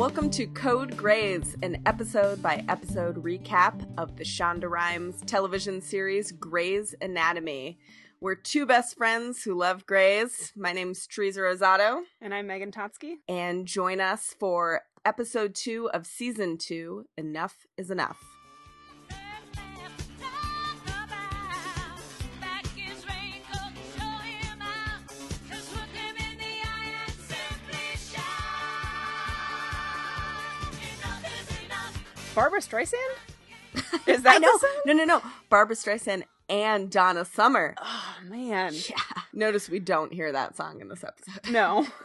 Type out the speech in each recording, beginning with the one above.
Welcome to Code Graves, an episode by episode recap of the Shonda Rhimes television series Grey's Anatomy. We're two best friends who love Grey's. My name's Teresa Rosato. And I'm Megan Totsky. And join us for episode two of season two Enough is Enough. Barbra Streisand? Is that I know. the song? No, no, no. Barbra Streisand and Donna Summer. Oh man. Yeah. Notice we don't hear that song in this episode. No.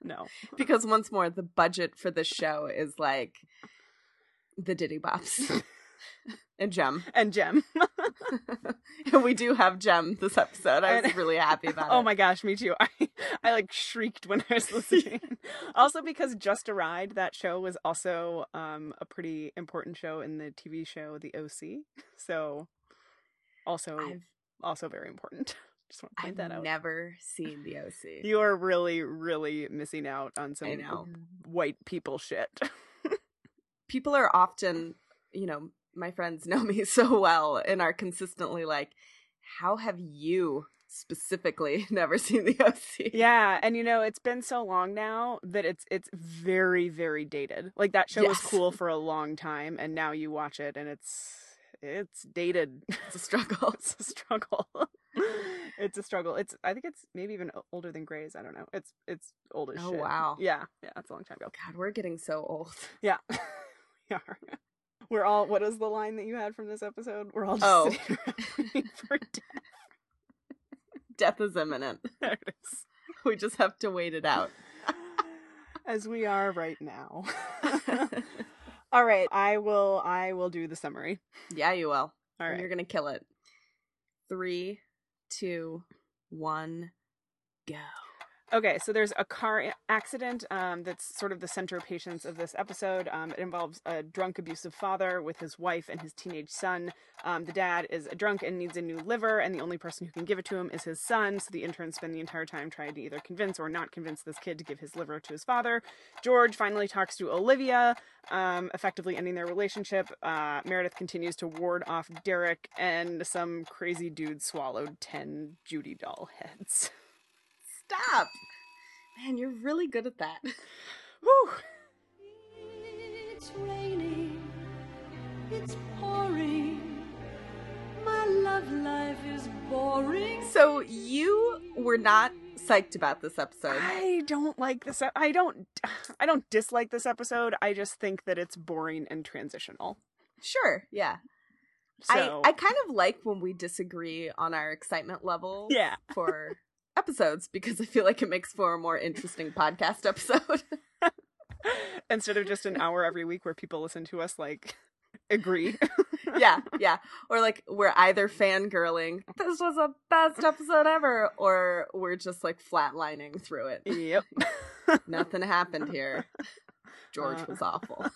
No. because once more, the budget for this show is like the Diddy Bops and Jem. And Jem. and we do have Jem this episode. I was And- really happy about Oh it. my gosh, me too. I I like shrieked when I was listening. also because Just a Ride, that show was also um a pretty important show in the TV show The OC. So also I've, also very important. Just want to point I've that out. never seen the OC. You are really, really missing out on some white people shit. People are often, you know, my friends know me so well and are consistently like, how have you specifically never seen the OC? Yeah, and you know, it's been so long now that it's it's very very dated. Like that show was cool for a long time and now you watch it and it's it's dated. It's a struggle. it's a struggle. it's a struggle. It's I think it's maybe even older than Grey's, I don't know. It's it's old as Oh, shit. wow. Yeah. Yeah, it's a long time ago. God, we're getting so old. Yeah. we are. We're all what is the line that you had from this episode? We're all just Oh. sitting waiting for death. Death is imminent. There it is. We just have to wait it out. as we are right now. All right, I will I will do the summary. yeah, you will. All right. And. You're gonna kill it. Three, two, one, go. Okay, so there's a car accident um, that's sort of the center patients of this episode. Um, it involves a drunk, abusive father with his wife and his teenage son. Um, the dad is a drunk and needs a new liver, and the only person who can give it to him is his son. So the interns spend the entire time trying to either convince or not convince this kid to give his liver to his father. George finally talks to Olivia, um, effectively ending their relationship. Uh, Meredith continues to ward off Derek, and some crazy dude swallowed 10 Judy doll heads. Stop. Man, you're really good at that. Whew. It's raining, it's pouring. My love life is boring. So you were not psyched about this episode. I don't like this. ep- I don't. I don't dislike this episode. I just think that it's boring and transitional. Sure, yeah. So I, I kind of like when we disagree on our excitement level yeah. for episodes because I feel like it makes for a more interesting podcast episode. Instead of just an hour every week where people listen to us like agree. yeah, yeah. Or like we're either fangirling, this was the best episode ever, or we're just like flatlining through it. yep. Nothing happened here. George Uh. was awful.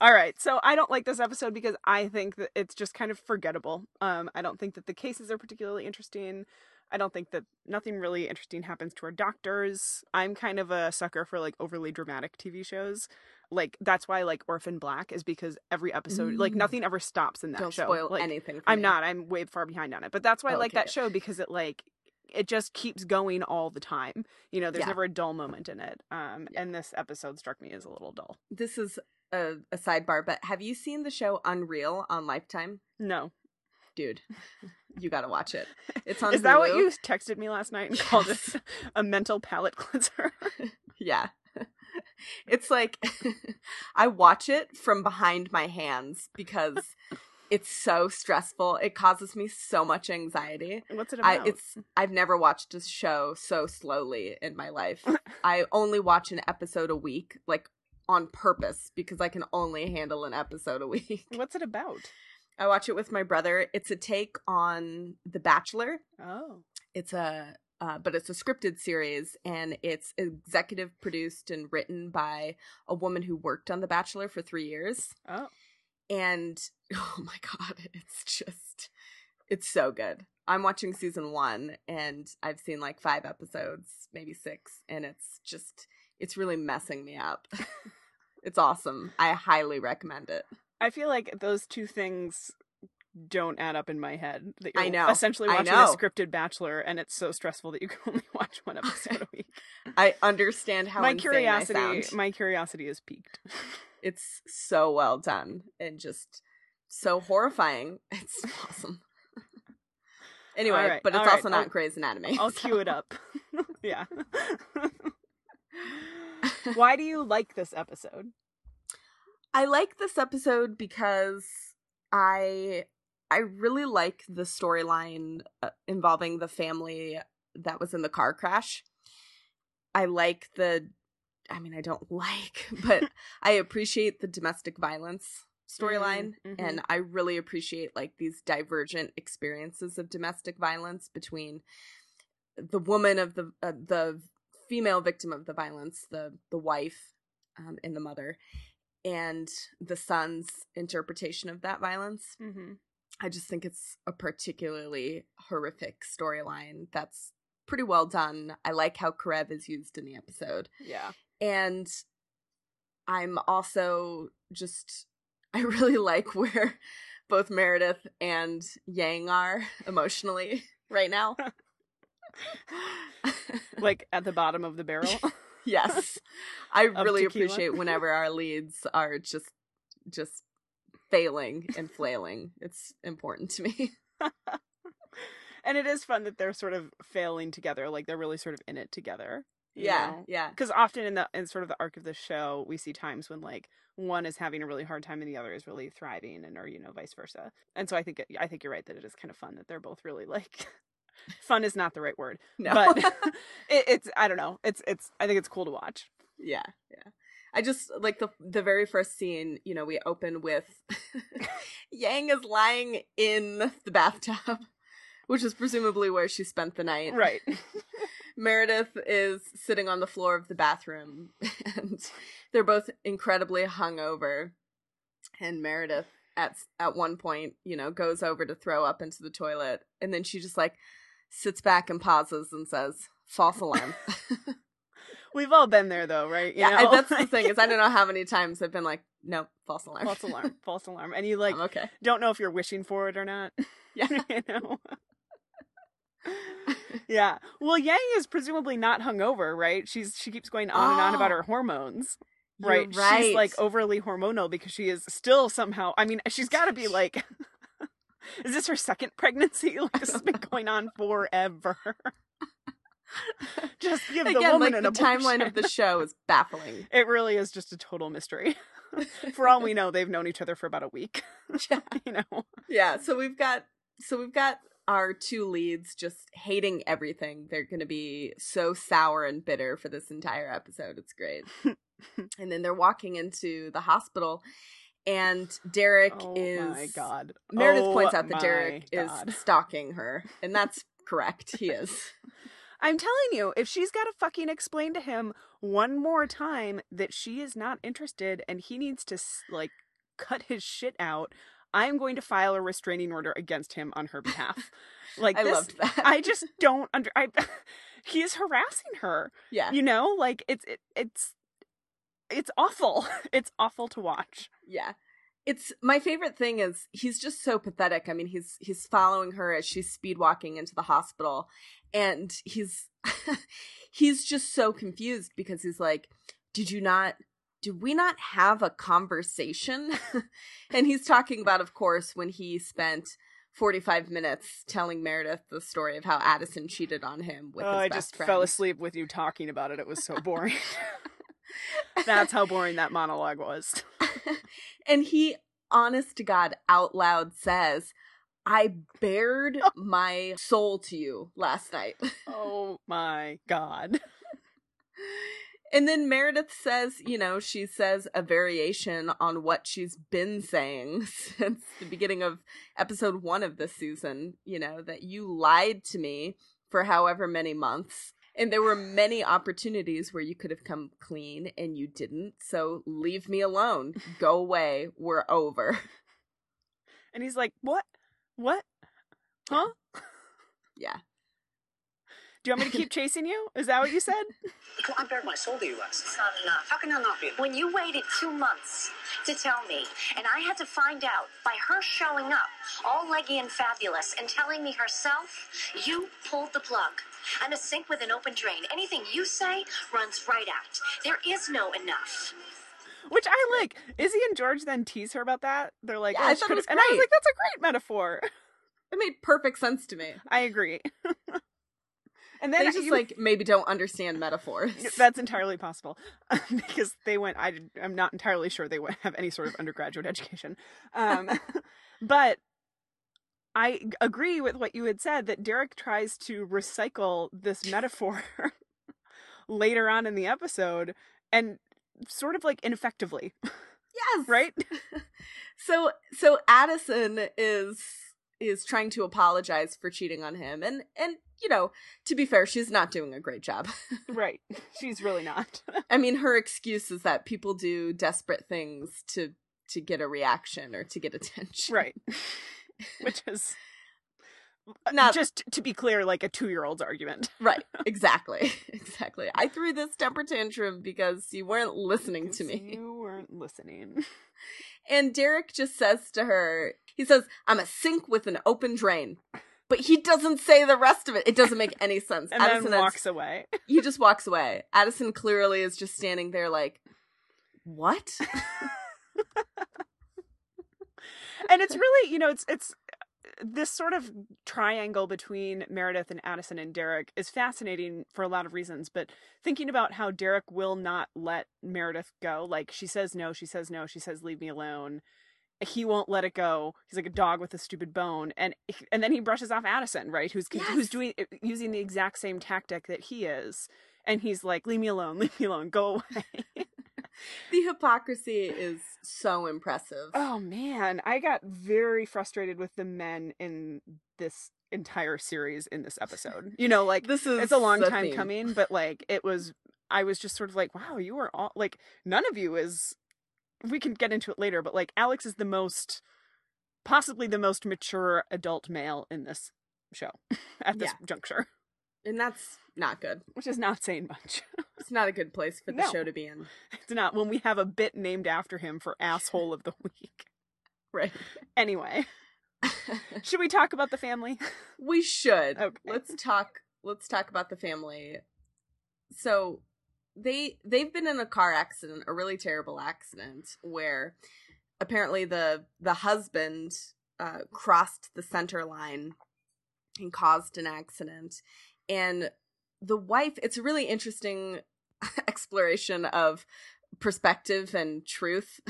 All right. So I don't like this episode because I think that it's just kind of forgettable. Um, I don't think that the cases are particularly interesting. I don't think that nothing really interesting happens to our doctors. I'm kind of a sucker for like overly dramatic TV shows. Like that's why like Orphan Black is because every episode, like Mm. nothing ever stops in that Don't show. spoil Like, anything. I'm me. not. I'm way far behind on it. But that's why I like Okay. that show because it like it just keeps going all the time. You know, there's Yeah. never a dull moment in it. Um, Yeah. and this episode struck me as a little dull. This is a, a sidebar, but have you seen the show Unreal on Lifetime? No, Dude, you gotta watch it. It's on Is that what you texted me last night and called Yes. it a mental palate cleanser? Yeah. It's like I watch it from behind my hands because it's so stressful. It causes me so much anxiety. What's it about? I it's I've never watched a show so slowly in my life. I only watch an episode a week, like on purpose because I can only handle an episode a week. What's it about? I watch it with my brother. It's a take on The Bachelor. Oh, It's a uh, but it's a scripted series and it's executive produced and written by a woman who worked on The Bachelor for three years. oh, And oh my god, it's just it's so good. I'm watching season one and I've seen like five episodes, maybe six, and it's just it's really messing me up. it's awesome. I highly recommend it. I feel like those two things don't add up in my head. That you're I know. essentially watching a scripted Bachelor, and it's so stressful that you can only watch one episode a week. I understand how my curiosity, my curiosity is piqued. It's so well done and just so horrifying. It's awesome. anyway, right, but it's all right, also not I'll- Grey's Anatomy. I'll so- cue it up. yeah. Why do you like this episode? I like this episode because I I really like the storyline uh, involving the family that was in the car crash. I like the I mean I don't like, but I appreciate the domestic violence storyline Mhm, mhm. and I really appreciate like these divergent experiences of domestic violence between the woman of the uh, the female victim of the violence, the the wife um, and the mother and the son's interpretation of that violence. Mm-hmm. I just think it's a particularly horrific storyline that's pretty well done. I like how Karev is used in the episode. Yeah. And I'm also just I really like where both Meredith and Yang are emotionally right now. Like at the bottom of the barrel. Yes. I really appreciate whenever our leads are just just failing and flailing. It's important to me. and it is fun that they're sort of failing together. Like they're really sort of in it together. yeah, yeah. Because often in the in sort of the arc of the show, we see times when like one is having a really hard time and the other is really thriving, and or you know vice versa. And so I think it, I think you're right that it is kind of fun that they're both really like. Fun is not the right word, No. but it, it's I don't know. It's it's I think it's cool to watch. yeah, yeah. I just like the the very first scene, you know, we open with Yang is lying in the bathtub, which is presumably where she spent the night. Right. Meredith is sitting on the floor of the bathroom and they're both incredibly hungover. And Meredith at at one point, you know, goes over to throw up into the toilet and then she just like sits back and pauses and says, "False alarm." We've all been there though, right? You yeah, know? that's the thing is I don't know how many times I've been like, "No, false alarm." false alarm, false alarm, and you like I'm okay. don't know if you're wishing for it or not. Yeah. you know. yeah. Well, Yang is presumably not hungover, right? She's she keeps going on and on about Oh. her hormones. Right. right. She's like overly hormonal because she is still somehow I mean, she's gotta be like Is this her second pregnancy? Like this has been going on forever. Just give the woman like an the timeline of the show is baffling. It really is just a total mystery. for all we know, they've known each other for about a week. Yeah. you know. yeah so we've got so we've got our two leads just hating everything they're gonna be so sour and bitter for this entire episode it's great and then they're walking into the hospital and derek oh is my god. meredith Oh points out that derek God. is stalking her and that's correct he is I'm telling you, if she's got to fucking explain to him one more time that she is not interested and he needs to like cut his shit out, I'm going to file a restraining order against him on her behalf. Like i this, loved that I just don't under. I he's harassing her. yeah You know, like it's it, it's it's awful. It's awful to watch. Yeah. It's my favorite thing is he's just so pathetic. I mean, he's he's following her as she's speed walking into the hospital and he's he's just so confused because he's like, "Did you not did we not have a conversation?" and he's talking about of course when he spent 45 minutes telling Meredith the story of how Addison cheated on him with Oh, his I best just friend. fell asleep with you talking about it. It was so boring. That's how boring that monologue was. and he, honest to God, out loud says, I bared my soul to you last night. Oh my god. And then Meredith says, you know, she says a variation on what she's been saying since the beginning of episode one of this season, you know, that you lied to me for however many months. And there were many opportunities where you could have come clean and you didn't. So leave me alone. Go away. We're over. And he's like, "What? What? Huh?" Yeah. Do you want me to keep chasing you? Is that what you said? Come on, I bared my soul to you last It's not enough. How can that not be? When you waited two months to tell me, and I had to find out by her showing up, all leggy and fabulous, and telling me herself, you pulled the plug. I'm a sink with an open drain. Anything you say runs right out. There is no enough. Which I like. Izzy and George then tease her about that. They're like, Yeah, oh, I thought it could've- was and I was like, that's a great metaphor. It made perfect sense to me. I agree. and then They just you- like maybe don't understand metaphors. That's entirely possible because they went. I, I'm not entirely sure they would have any sort of undergraduate education, um, but I agree with what you had said that Derek tries to recycle this metaphor later on in the episode and sort of like ineffectively, yes. right? So so Addison is is trying to apologize for cheating on him and and you know, to be fair, she's not doing a great job. right. She's really not. I mean, her excuse is that people do desperate things to to get a reaction or to get attention. right. Which is Not just to be clear, like a two year old's argument. right. Exactly. Exactly. I threw this temper tantrum because you weren't listening to me. You weren't listening. And Derek just says to her, he says, I'm a sink with an open drain. But he doesn't say the rest of it. It doesn't make any sense. And Addison then walks away. he just walks away. Addison clearly is just standing there like, what? and it's really you know it's it's this sort of triangle between Meredith and Addison and Derek is fascinating for a lot of reasons but thinking about how Derek will not let Meredith go like she says no she says no she says leave me alone he won't let it go he's like a dog with a stupid bone and and then he brushes off Addison right who's Yes. who's doing uh, using the exact same tactic that he is and he's like leave me alone leave me alone go away the hypocrisy is so impressive. Oh man, I got very frustrated with the men in this entire series in this episode. You know, like this is it's a long time theme. coming, but like it was I was just sort of like, wow, you are all like none of you is we can get into it later, but like Alex is the most possibly the most mature adult male in this show at this Yeah. juncture, And that's not good. which is not saying much. It's not a good place for the No. show to be in. It's not when we have a bit named after him for asshole of the week. Right. Anyway, should we talk about the family? we should. Okay. Let's talk let's talk about the family. So they they've been in a car accident, a really terrible accident where apparently the the husband uh crossed the center line and caused an accident. And the wife it's a really interesting exploration of perspective and truth.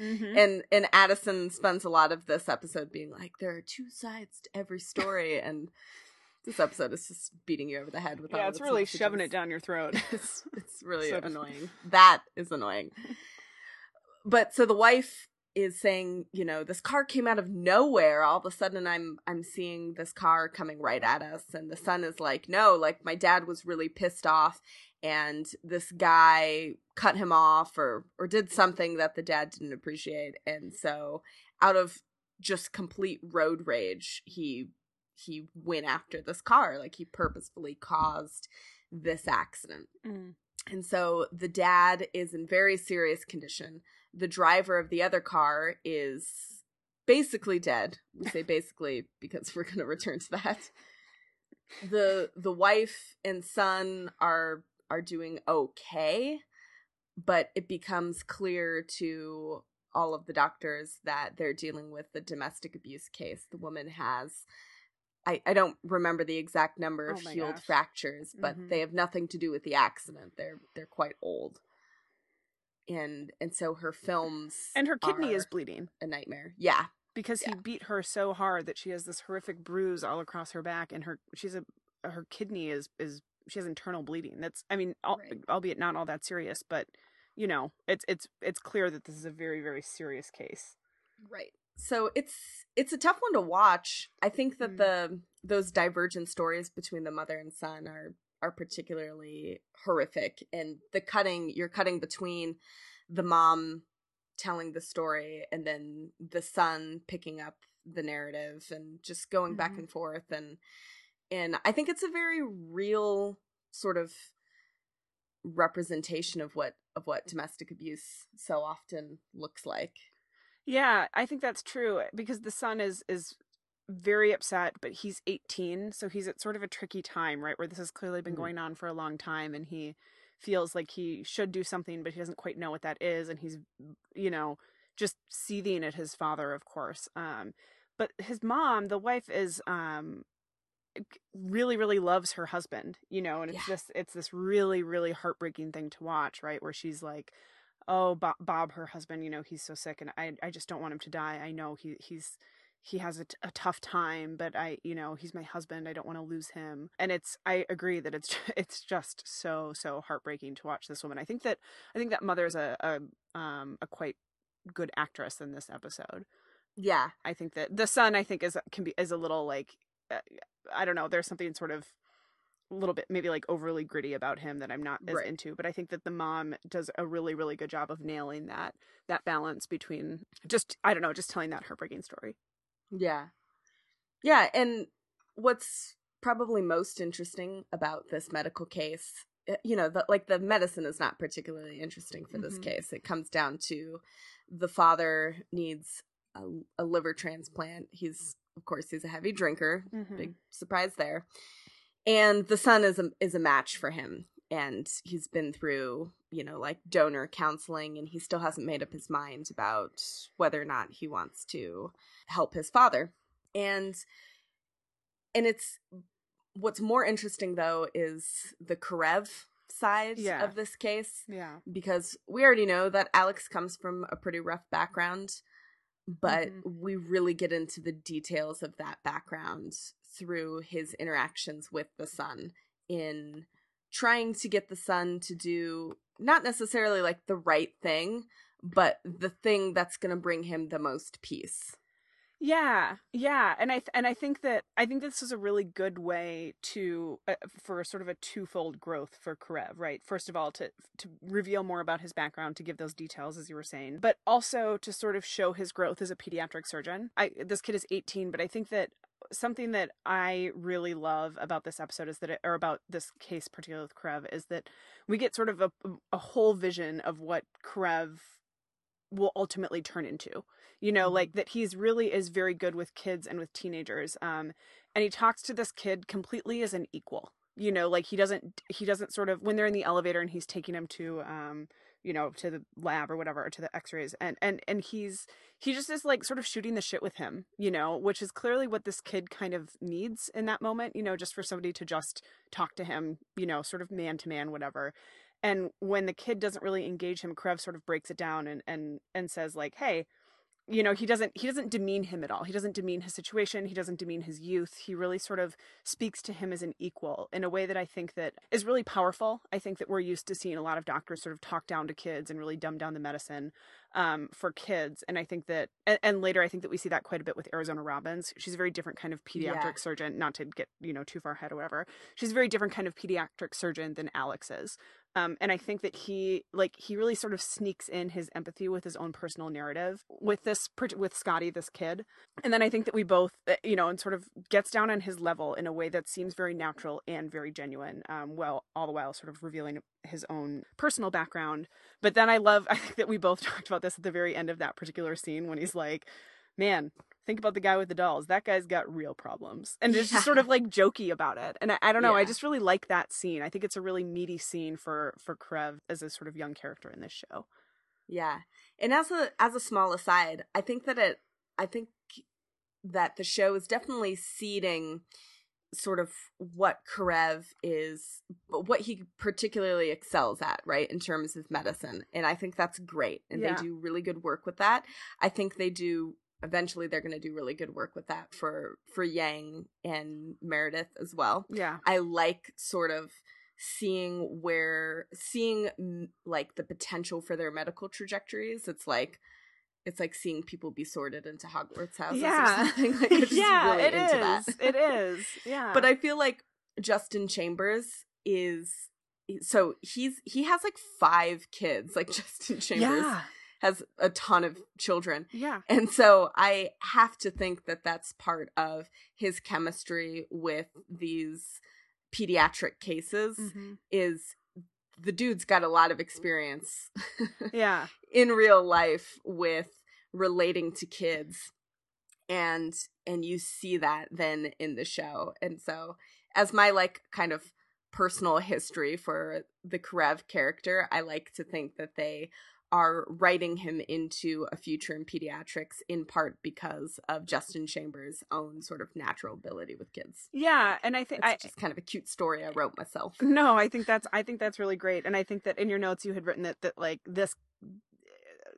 Mm-hmm. and and Addison spends a lot of this episode being like, there are two sides to every story, and this episode is just beating you over the head with yeah, of it's its really shoving it down your throat. It's it's really So annoying. That is annoying. But so the wife is saying, you know, this car came out of nowhere. All of a sudden I'm I'm seeing this car coming right at us and the son is like, "No, like my dad was really pissed off and this guy cut him off or or did something that the dad didn't appreciate." And so out of just complete road rage, he he went after this car like he purposefully caused this accident. Mm. And so the dad is in very serious condition. The driver of the other car is basically dead. We say basically because we're going to return to that. The the wife and son are are doing okay, but it becomes clear to all of the doctors that they're dealing with the domestic abuse case. The woman has I, I don't remember the exact number of Oh gosh. fractures, but Mhm. they have nothing to do with the accident. They're they're quite old. And and so her films And her kidney is bleeding a nightmare. Yeah. because Yeah. he beat her so hard that she has this horrific bruise all across her back, and her she's a her kidney is is she has internal bleeding. That's I mean, al- Right. albeit not all that serious, but you know, it's it's it's clear that this is a very very serious case. Right. So it's it's a tough one to watch. I think that Mm. the those divergent stories between the mother and son are are particularly horrific and the cutting you're cutting between the mom telling the story and then the son picking up the narrative and just going back Mhm. and forth and and I think it's a very real sort of representation of what of what domestic abuse so often looks like. Yeah, I think that's true because the son is is very upset, but he's 18, so he's at sort of a tricky time, right? Where this has clearly been Mhm. going on for a long time and he feels like he should do something, but he doesn't quite know what that is and he's you know, just seething at his father, of course. Um but his mom, the wife is um really really loves her husband, you know, and it's Yeah. this it's this really really heartbreaking thing to watch, right? Where she's like oh bob, bob her husband you know he's so sick and i i just don't want him to die. I know he he's he has a, t- a tough time but i you know he's my husband. I don't want to lose him. And it's i agree that it's it's just so so heartbreaking to watch this woman. I think that i think that mother's a a um a quite good actress in this episode. Yeah. i think that the son i think is can be is a little like uh, i don't know there's something sort of a little bit maybe like overly gritty about him that I'm not as Right. into but I think that the mom does a really really good job of nailing that that balance between just I don't know just telling that heartbreaking story. Yeah. Yeah, and what's probably most interesting about this medical case, uh, you know, the, like the medicine is not particularly interesting for this Mhm. case. It comes down to the father needs a, a liver transplant. He's of course he's a heavy drinker. Mhm. Big surprise there. And the son is a is a match for him and he's been through, you know, like donor counseling and he still hasn't made up his mind about whether or not he wants to help his father. And and it's what's more interesting though is the Karev side Yeah. of this case Yeah. because we already know that Alex comes from a pretty rough background, but Mhm. we really get into the details of that background through his interactions with the son in trying to get the son to do not necessarily like the right thing, but the thing that's going to bring him the most peace. Yeah, yeah, and I th- and I think that I think this is a really good way to uh, for sort of a twofold growth for Karev, right? First of all, to to reveal more about his background, to give those details as you were saying, but also to sort of show his growth as a pediatric surgeon. I this kid is 18, but I think that something that I really love about this episode is that it, or about this case particularly with Karev is that we get sort of a a whole vision of what Karev will ultimately turn into you know Mhm. like that he's really is very good with kids and with teenagers um and he talks to this kid completely as an equal you know like he doesn't he doesn't sort of when they're in the elevator and he's taking him to um you know to the lab or whatever or to the x-rays and and and he's he just is like sort of shooting the shit with him you know which is clearly what this kid kind of needs in that moment you know just for somebody to just talk to him you know sort of man to man whatever and when the kid doesn't really engage him Karev sort of breaks it down and and and says like hey you know he doesn't he doesn't demean him at all. He doesn't demean his situation. He doesn't demean his youth. He really sort of speaks to him as an equal in a way that i think that is really powerful. I think that we're used to seeing a lot of doctors sort of talk down to kids and really dumb down the medicine um, for kids and i think that and, and later i think that we see that quite a bit with arizona robbins. She's a very different kind of pediatric Yeah. surgeon not to get you know too far ahead or whatever. She's a very different kind of pediatric surgeon than alex is um, and I think that he like he really sort of sneaks in his empathy with his own personal narrative with this with Scotty, this kid, and then I think that we both uh, you know and sort of gets down on his level in a way that seems very natural and very genuine. Um, well, all the while sort of revealing his own personal background. But then I love I think that we both talked about this at the very end of that particular scene when he's like, "Man, think about the guy with the dolls. That guy's got real problems. And it's just sort of like jokey about it. And I, I don't know, I just really like that scene. I think it's a really meaty scene for for Karev as a sort of young character in this show. Yeah. And as a as a small aside, I think that it I think that the show is definitely seeding sort of what Karev is what he particularly excels at, right, in terms of medicine. And I think that's great. And Yeah. they do really good work with that. I think they do eventually they're going to do really good work with that for for Yang and Meredith as well. Yeah. I like sort of seeing where seeing mm, like the potential for their medical trajectories. It's like it's like seeing people be sorted into Hogwarts houses Yeah. or something. Like, yeah, really it is. that. It is. Yeah. But I feel like Justin Chambers is so he's he has like five kids. Like Justin Chambers yeah. Has a ton of children. Yeah. And so I have to think that that's part of his chemistry with these pediatric cases Mhm. is the dude's got a lot of experience Yeah. in real life with relating to kids and and you see that then in the show and so as my like kind of personal history for the karev character i like to think that they are writing him into a future in pediatrics in part because of justin chambers own sort of natural ability with kids Yeah. And I think it's I just kind of a cute story i wrote myself No, I think that's I think that's really great, and I think that in your notes you had written that that like this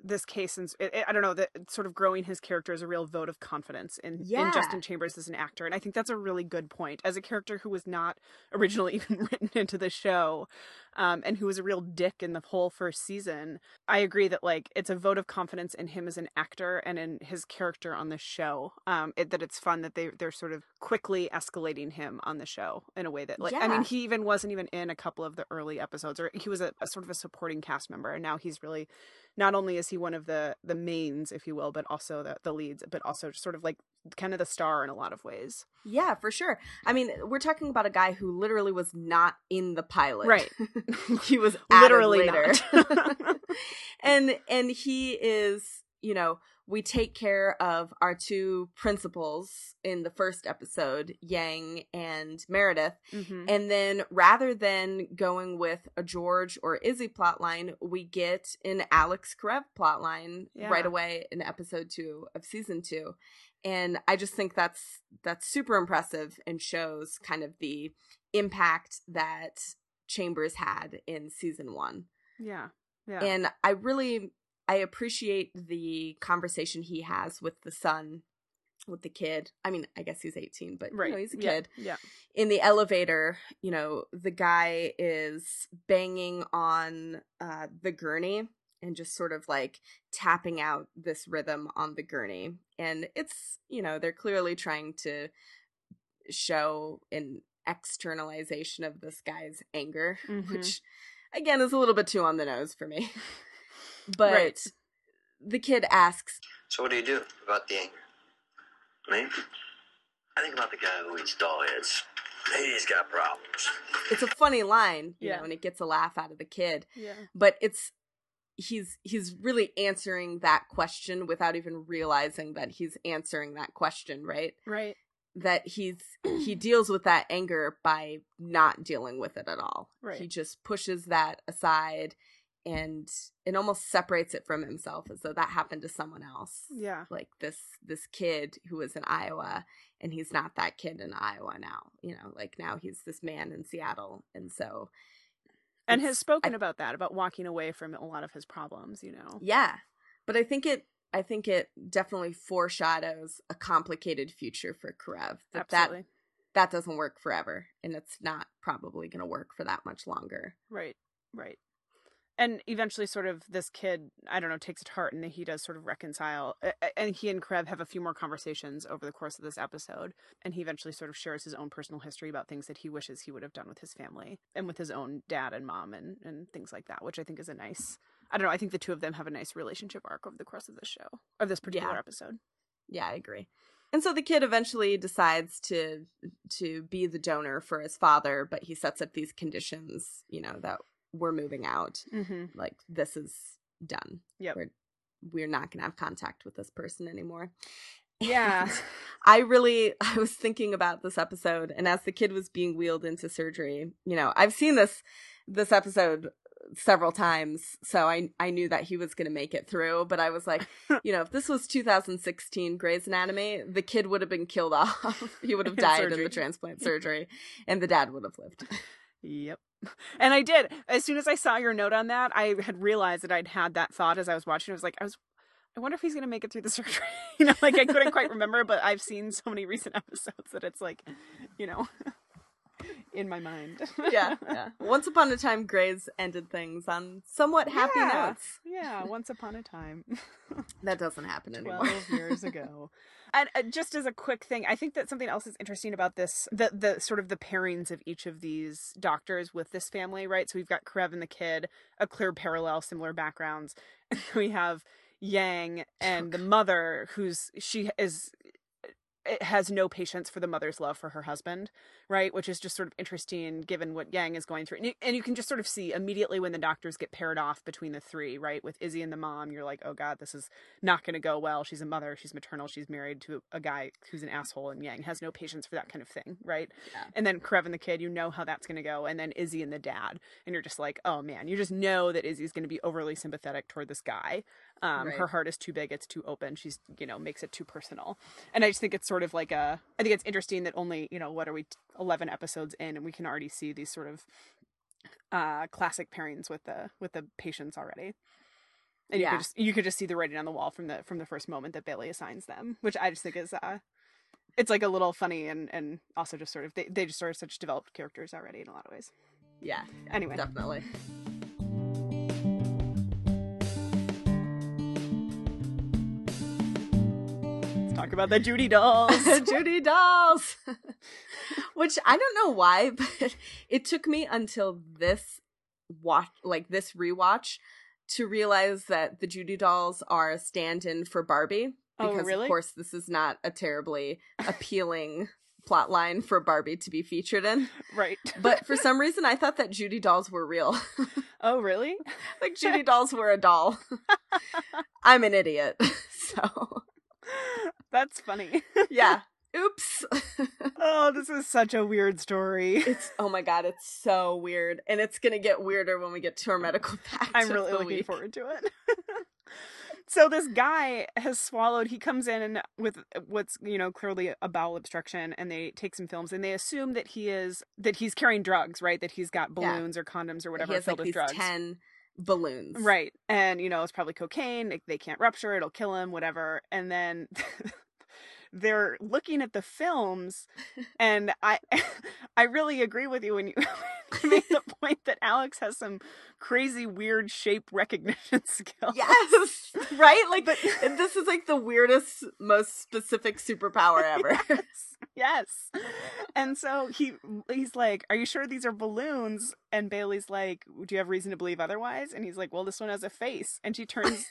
this case and I don't know that sort of growing his character is a real vote of confidence in Yeah. in Justin Chambers as an actor, and I think that's a really good point as a character who was not originally even written into the show, um, and who was a real dick in the whole first season. I agree that like it's a vote of confidence in him as an actor and in his character on the show. Um, it, that it's fun that they they're sort of quickly escalating him on the show in a way that like I mean he even wasn't even in a couple of the early episodes or he was a, a sort of a supporting cast member and now he's really not only is he one of the the mains if you will but also the the leads but also sort of like kind of the star in a lot of ways yeah for sure i mean we're talking about a guy who literally was not in the pilot Right. he was Literally later not. and and he is you know we take care of our two principals in the first episode yang and meredith Mhm. and then rather than going with a george or izzy plotline we get an alex karev plotline Yeah. right away in episode two of season two and i just think that's that's super impressive and shows kind of the impact that chambers had in season one. Yeah yeah. And i really i appreciate the conversation he has with the son with the kid. I mean i guess he's 18 but right. you know, he's a yeah. kid. yeah. In the elevator you know the guy is banging on uh the gurney and just sort of like tapping out this rhythm on the gurney and it's you know they're clearly trying to show an externalization of this guy's anger Mhm. which again is a little bit too on the nose for me but Right. the kid asks So what do you do about the anger? Me? I think about the guy who eats doll heads. He's got problems. it's a funny line you Yeah. know and it gets a laugh out of the kid yeah but it's he's he's really answering that question without even realizing that he's answering that question right? Right. That he's he deals with that anger by not dealing with it at all. Right. he just pushes that aside and it almost separates it from himself as though that happened to someone else. Yeah. Like this this kid who was in Iowa and he's not that kid in Iowa now you know like now he's this man in Seattle. And so and has spoken about that about walking away from a lot of his problems you know Yeah. But I think it I think it definitely foreshadows a complicated future for Karev. That absolutely that that doesn't work forever and it's not probably going to work for that much longer. Right, right. And eventually, sort of, this kid, I don't know, takes it to heart and he does sort of reconcile. And he and Karev have a few more conversations over the course of this episode. And he eventually sort of shares his own personal history about things that he wishes he would have done with his family and with his own dad and mom and, and things like that, which I think is a nice, I don't know, I think the two of them have a nice relationship arc over the course of this show, of this particular Yeah. episode. Yeah, I agree. And so the kid eventually decides to to be the donor for his father, but he sets up these conditions, you know, that we're moving out. Mm-hmm. Like this is done. Yeah. We're we're not going to have contact with this person anymore. Yeah. I really I was thinking about this episode and as the kid was being wheeled into surgery, you know, I've seen this this episode several times, so I I knew that he was going to make it through, but I was like, you know, if this was 2016 Grey's Anatomy, the kid would have been killed off. he would have died in surgery. the transplant surgery and the dad would have lived. Yep. And I did. As soon as I saw your note on that, I had realized that I'd had that thought as I was watching. I was like, I was, I wonder if he's to make it through the surgery. you know, like I couldn't quite remember, but I've seen so many recent episodes that it's like, you know. In my mind. yeah, yeah. Once upon a time, Grey's ended things on somewhat happy Yeah. notes. yeah, once upon a time. That doesn't happen anymore. 12 years ago. And uh, just as a quick thing, I think that something else is interesting about this the the sort of the pairings of each of these doctors with this family, right? So we've got Karev and the kid, a clear parallel, similar backgrounds. We have Yang and the mother who's she is it has no patience for the mother's love for her husband, right? Which is just sort of interesting given what Yang is going through. And you, and you can just sort of see immediately when the doctors get paired off between the three, right? With Izzy and the mom, you're like, oh God, this is not going to go well. She's a mother, she's maternal, she's married to a guy who's an asshole, and Yang has no patience for that kind of thing, right? Yeah. And then Karev and the kid, you know how that's going to go. And then Izzy and the dad, and you're just like, oh man, you just know that Izzy's going to be overly sympathetic toward this guy. Um, Right. Her heart is too big, it's too open. She's, you know, makes it too personal. And I just think it's sort of like a, I think it's interesting that only, you know, what are we, 11 episodes in, and we can already see these sort of uh classic pairings with the with the patients already and you Yeah. could just you could just see the writing on the wall from the from the first moment that Bailey assigns them, which I just think is uh it's like a little funny and and also just sort of they they just sort of such developed characters already in a lot of ways. yeah, Anyway, definitely. Talk about the Judy dolls. Judy dolls. Which I don't know why, but it took me until this watch like this rewatch to realize that the Judy dolls are a stand-in for Barbie. Oh, Because really? of course this is not a terribly appealing plot line for Barbie to be featured in. right. But for some reason I thought that Judy dolls were real. Oh, really? like Judy dolls were a doll. I'm an idiot. So That's funny. yeah. Oops. oh, this is such a weird story. It's oh my god, it's so weird, and it's gonna get weirder when we get to our medical fact. I'm really looking week. forward to it. so this guy has swallowed. He comes in with what's you know clearly a bowel obstruction, and they take some films, and they assume that he is that he's carrying drugs, right? That he's got Yeah. balloons or condoms or whatever has filled like with these drugs. ten balloons, Right. And, you know, it's probably cocaine. They, they can't rupture. It'll kill him, whatever. And then they're looking at the films and I I really agree with you when you make the point that Alex has some crazy weird shape recognition skills. Yes, right. Like, and this is like the weirdest, most specific superpower ever. yes, yes. And so he he's like, "Are you sure these are balloons?" And Bailey's like, "Do you have reason to believe otherwise?" And he's like, "Well, this one has a face." And she turns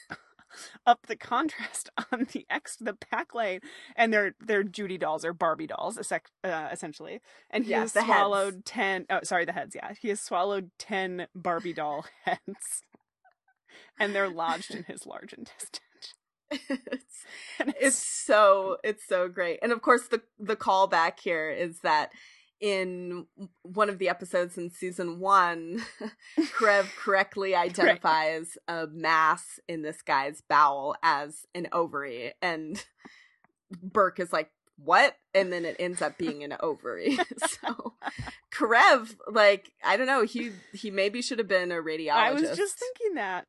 up the contrast on the X the backlight, and they're they're Judy dolls or Barbie dolls, uh, essentially. And he Yeah, has the heads. swallowed ten. Oh, sorry, the heads. Yeah, he has swallowed ten Barbie doll heads, and they're lodged in his large intestine. it's, it's so it's so great, and of course the the callback here is that in one of the episodes in season one, Karev correctly identifies a mass in this guy's bowel as an ovary, and Burke is like, "What?" And then it ends up being an ovary. so, Karev, like, I don't know, he he maybe should have been a radiologist. I was just thinking that.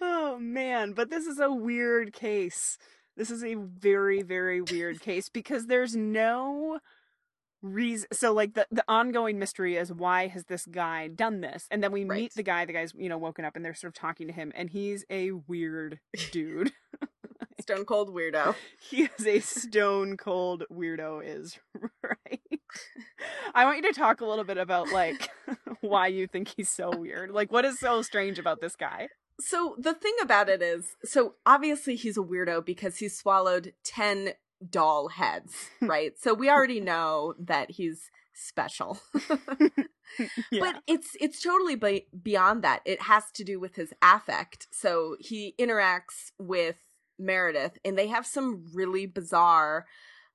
oh man, but this is a weird case. This is a very very weird case because there's no reason so like the the ongoing mystery is why has this guy done this? And then we Right. meet the guy the guy's you know woken up and they're sort of talking to him and he's a weird dude. Stone cold weirdo. he is a stone cold weirdo is right? I want you to talk a little bit about like why you think he's so weird. Like what is so strange about this guy So the thing about it is, so obviously he's a weirdo because he swallowed 10 doll heads, right? so we already know that he's special. yeah. But it's it's totally be- beyond that. It has to do with his affect. So he interacts with Meredith and they have some really bizarre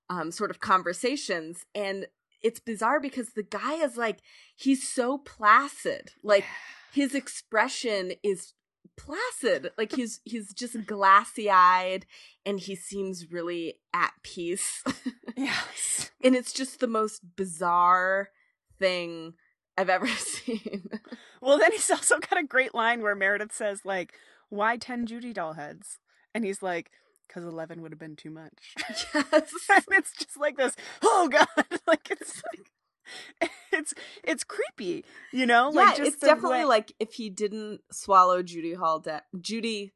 um sort of conversations and it's bizarre because the guy is like he's so placid. Like his expression is placid. Like he's he's just glassy eyed and he seems really at peace. Yes. And it's just the most bizarre thing i've ever seen. Well then he's also got a great line where meredith says like why 10 judy doll heads? And he's like because 11 would have been too much. Yes. and it's just like this, oh god, like it's like it's it's creepy, you know? yeah, like just it's definitely way- like if he didn't swallow Judy Hall de- Judy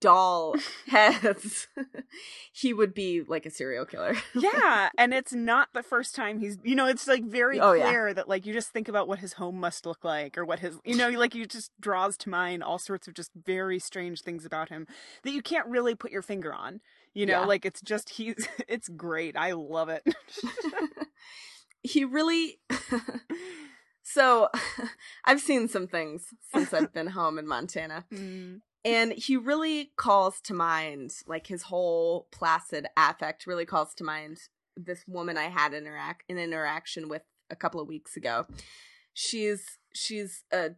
doll heads, he would be like a serial killer. yeah, and it's not the first time he's you know, it's like very Oh, yeah. clear that like you just think about what his home must look like or what his you know, like you just draws to mind all sorts of just very strange things about him that you can't really put your finger on. You know, Yeah. like it's just he's it's great. I love it. He really so i've seen some things since i've been home in montana. Mm. and he really calls to mind like his whole placid affect really calls to mind this woman i had interact an interaction with a couple of weeks ago. She's she's a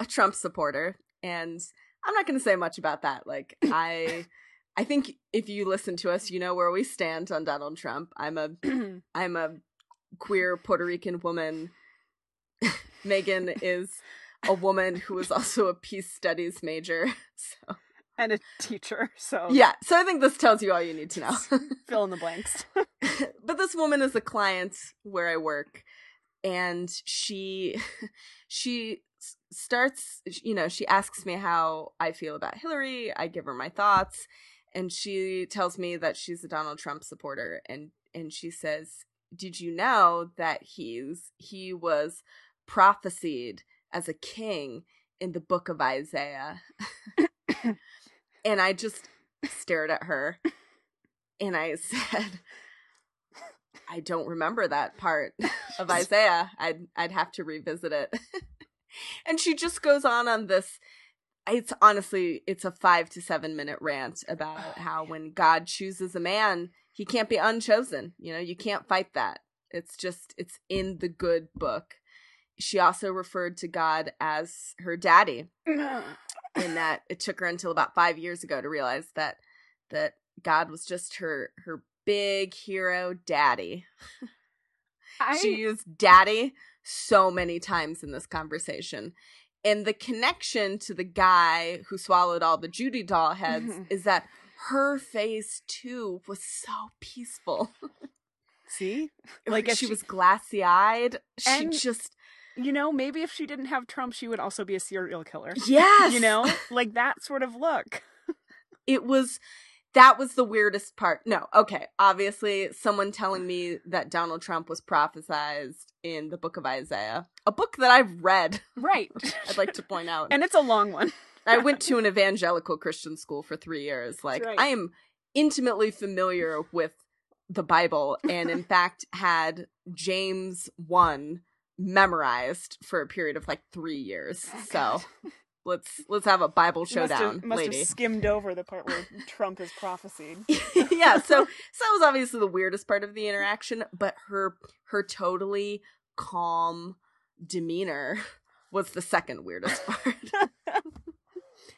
a trump supporter and i'm not going to say much about that. Like i i think if you listen to us you know where we stand on donald trump. I'm a I'm a queer Puerto Rican woman. Megan is a woman who is also a peace studies major. So and a teacher, so yeah, so I think this tells you all you need to know. fill in the blanks. but this woman is a client where I work, and she she starts. You know, she asks me how I feel about Hillary. I give her my thoughts, and she tells me that she's a Donald Trump supporter, and and she says, "Did you know that he's he was prophesied as a king in the book of Isaiah?" and I just stared at her, and I said. I don't remember that part of Isaiah. I'd I'd have to revisit it. and she just goes on on this it's honestly it's a 5 to 7 minute rant about oh, how when God chooses a man, he can't be unchosen. You know, you can't fight that. It's just it's in the good book. She also referred to God as her daddy in that it took her until about 5 years ago to realize that that God was just her her big hero daddy. I, She used daddy so many times in this conversation. And the connection to the guy who swallowed all the Judy doll heads is that her face too was so peaceful. see, Like if she, was glassy eyed. She just you know, maybe if she didn't have Trump, she would also be a serial killer. yes, You know, like that sort of look. it was that was the weirdest part. No, okay. Obviously, someone telling me that Donald Trump was prophesized in the book of Isaiah, a book that I've read, Right. I'd like to point out. and it's a long one. I went to an evangelical Christian school for three years. Like, right. I am intimately familiar with the Bible and, in fact, had James 1 memorized for a period of like three years. so let's let's have a Bible Must showdown, have, must lady. have skimmed over the part where Trump is prophesied. yeah, so so that was obviously the weirdest part of the interaction, but her her totally calm demeanor was the second weirdest part.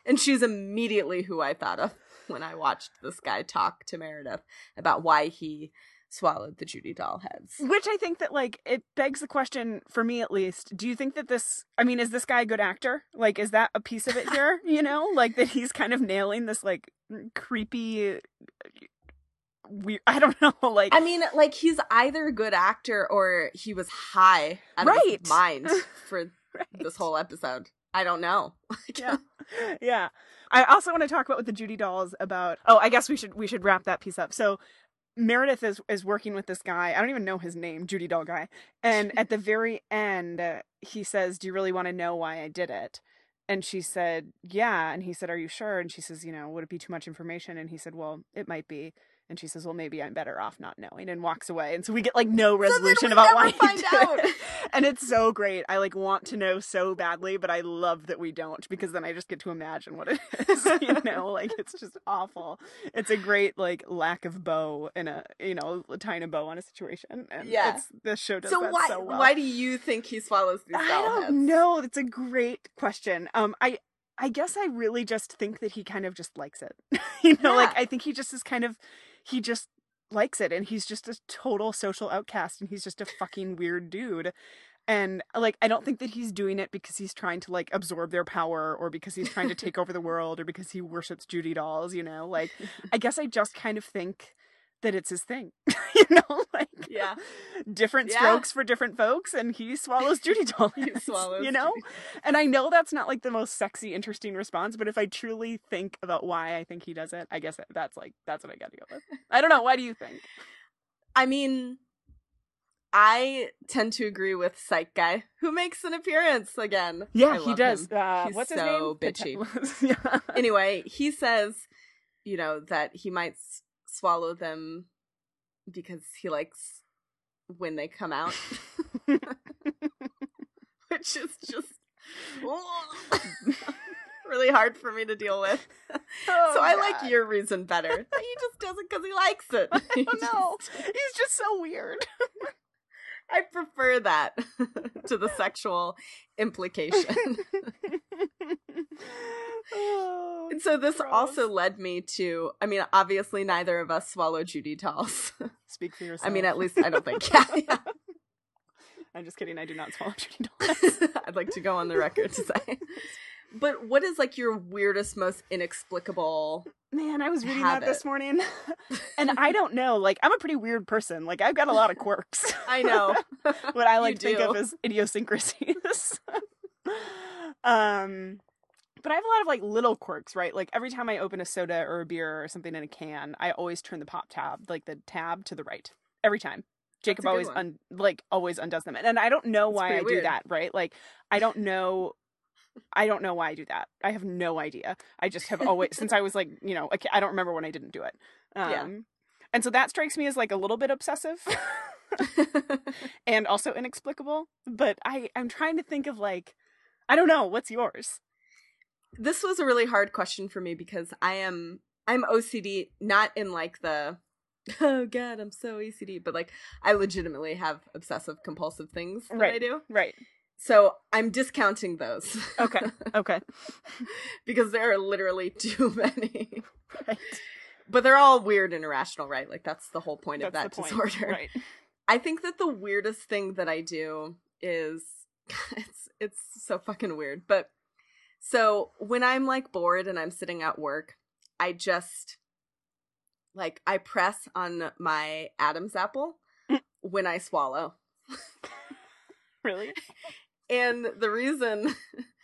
And she's immediately who I thought of when I watched this guy talk to Meredith about why he swallowed the Judy doll heads. Which I think that like it begs the question for me at least. Do you think that this I mean is this guy a good actor? Like is that a piece of it here, you know? Like that he's kind of nailing this like creepy weird I don't know, like I mean, like he's either a good actor or he was high out of his mind for Right. this whole episode. I don't know. yeah. yeah. I also want to talk about with the Judy dolls about oh, I guess we should we should wrap that piece up. So Meredith is is working with this guy. I don't even know his name, Judy doll guy. And at the very end, uh, he says, "Do you really want to know why I did it?" And she said, "Yeah." And he said, "Are you sure?" And she says, "You know, would it be too much information?" And he said, "Well, it might be." And she says, "Well, maybe I'm better off not knowing," and walks away. And so we get like no resolution we about why find out. it. And it's so great. I like want to know so badly, but I love that we don't because then I just get to imagine what it is. You know, like it's just awful. It's a great like lack of bow in a you know tying a bow on a situation, and Yeah. it's this show does So that why so well. why do you think he swallows these I don't heads? know. It's a great question. Um, I I guess I really just think that he kind of just likes it. you know, like I think he just is kind of he just likes it, and he's just a total social outcast, and he's just a fucking weird dude. And like I don't think that he's doing it because he's trying to like absorb their power or because he's trying to take over the world or because he worships Judy dolls, you know? Like I guess I just kind of think that it's his thing. you know, like Yeah. different Yeah. strokes for different folks and he swallows Judy dolls. He swallows you know? And I know that's not like the most sexy, interesting response, but if I truly think about why I think he does it, I guess that's like that's what I got to go with. I don't know. Why do you think? I mean, I tend to agree with Psych Guy, who makes an appearance again. Yeah, he does. Uh, He's what's his so name? bitchy. yeah. Anyway, he says, you know, that he might swallow them because he likes when they come out, which is just really hard for me to deal with. Oh, so I like your reason better. He just does it because he likes it. I don't know. He's just so weird. I prefer that to the sexual implication. oh, and so this gross. also led me to I mean, obviously neither of us swallow Judy dolls. Speak for yourself. I mean, at least I don't think. Yeah, yeah. I'm just kidding. I do not swallow Judy dolls. I'd like to go on the record to say. But what is like your weirdest, most inexplicable? Man, I was reading Habit. that this morning, and I don't know. Like, I'm a pretty weird person. Like, I've got a lot of quirks. I know. what I like to think of as idiosyncrasies. um, but I have a lot of like little quirks, right? Like every time I open a soda or a beer or something in a can, I always turn the pop tab, like the tab, to the right every time. Jacob always one. un- like always undoes them, and I don't know That's why I pretty do that. Right? Like I don't know. I don't know why I do that. I have no idea. I just have always since I was like you know I don't remember when I didn't do it. Um, Yeah. And so that strikes me as like a little bit obsessive. and also inexplicable. But I I'm trying to think of like I don't know what's yours. this was a really hard question for me because I am I'm OCD not in like the oh god I'm so OCD but like I legitimately have obsessive compulsive things that I Right. do. Right. So I'm discounting those. Okay. Okay. because there are literally too many. Right. But they're all weird and irrational, right? Like that's the whole point of that the point. disorder. Right. I think that the weirdest thing that I do is it's it's so fucking weird. But so when I'm like bored and I'm sitting at work, I just like I press on my Adam's apple mm. when I swallow. Really? And the reason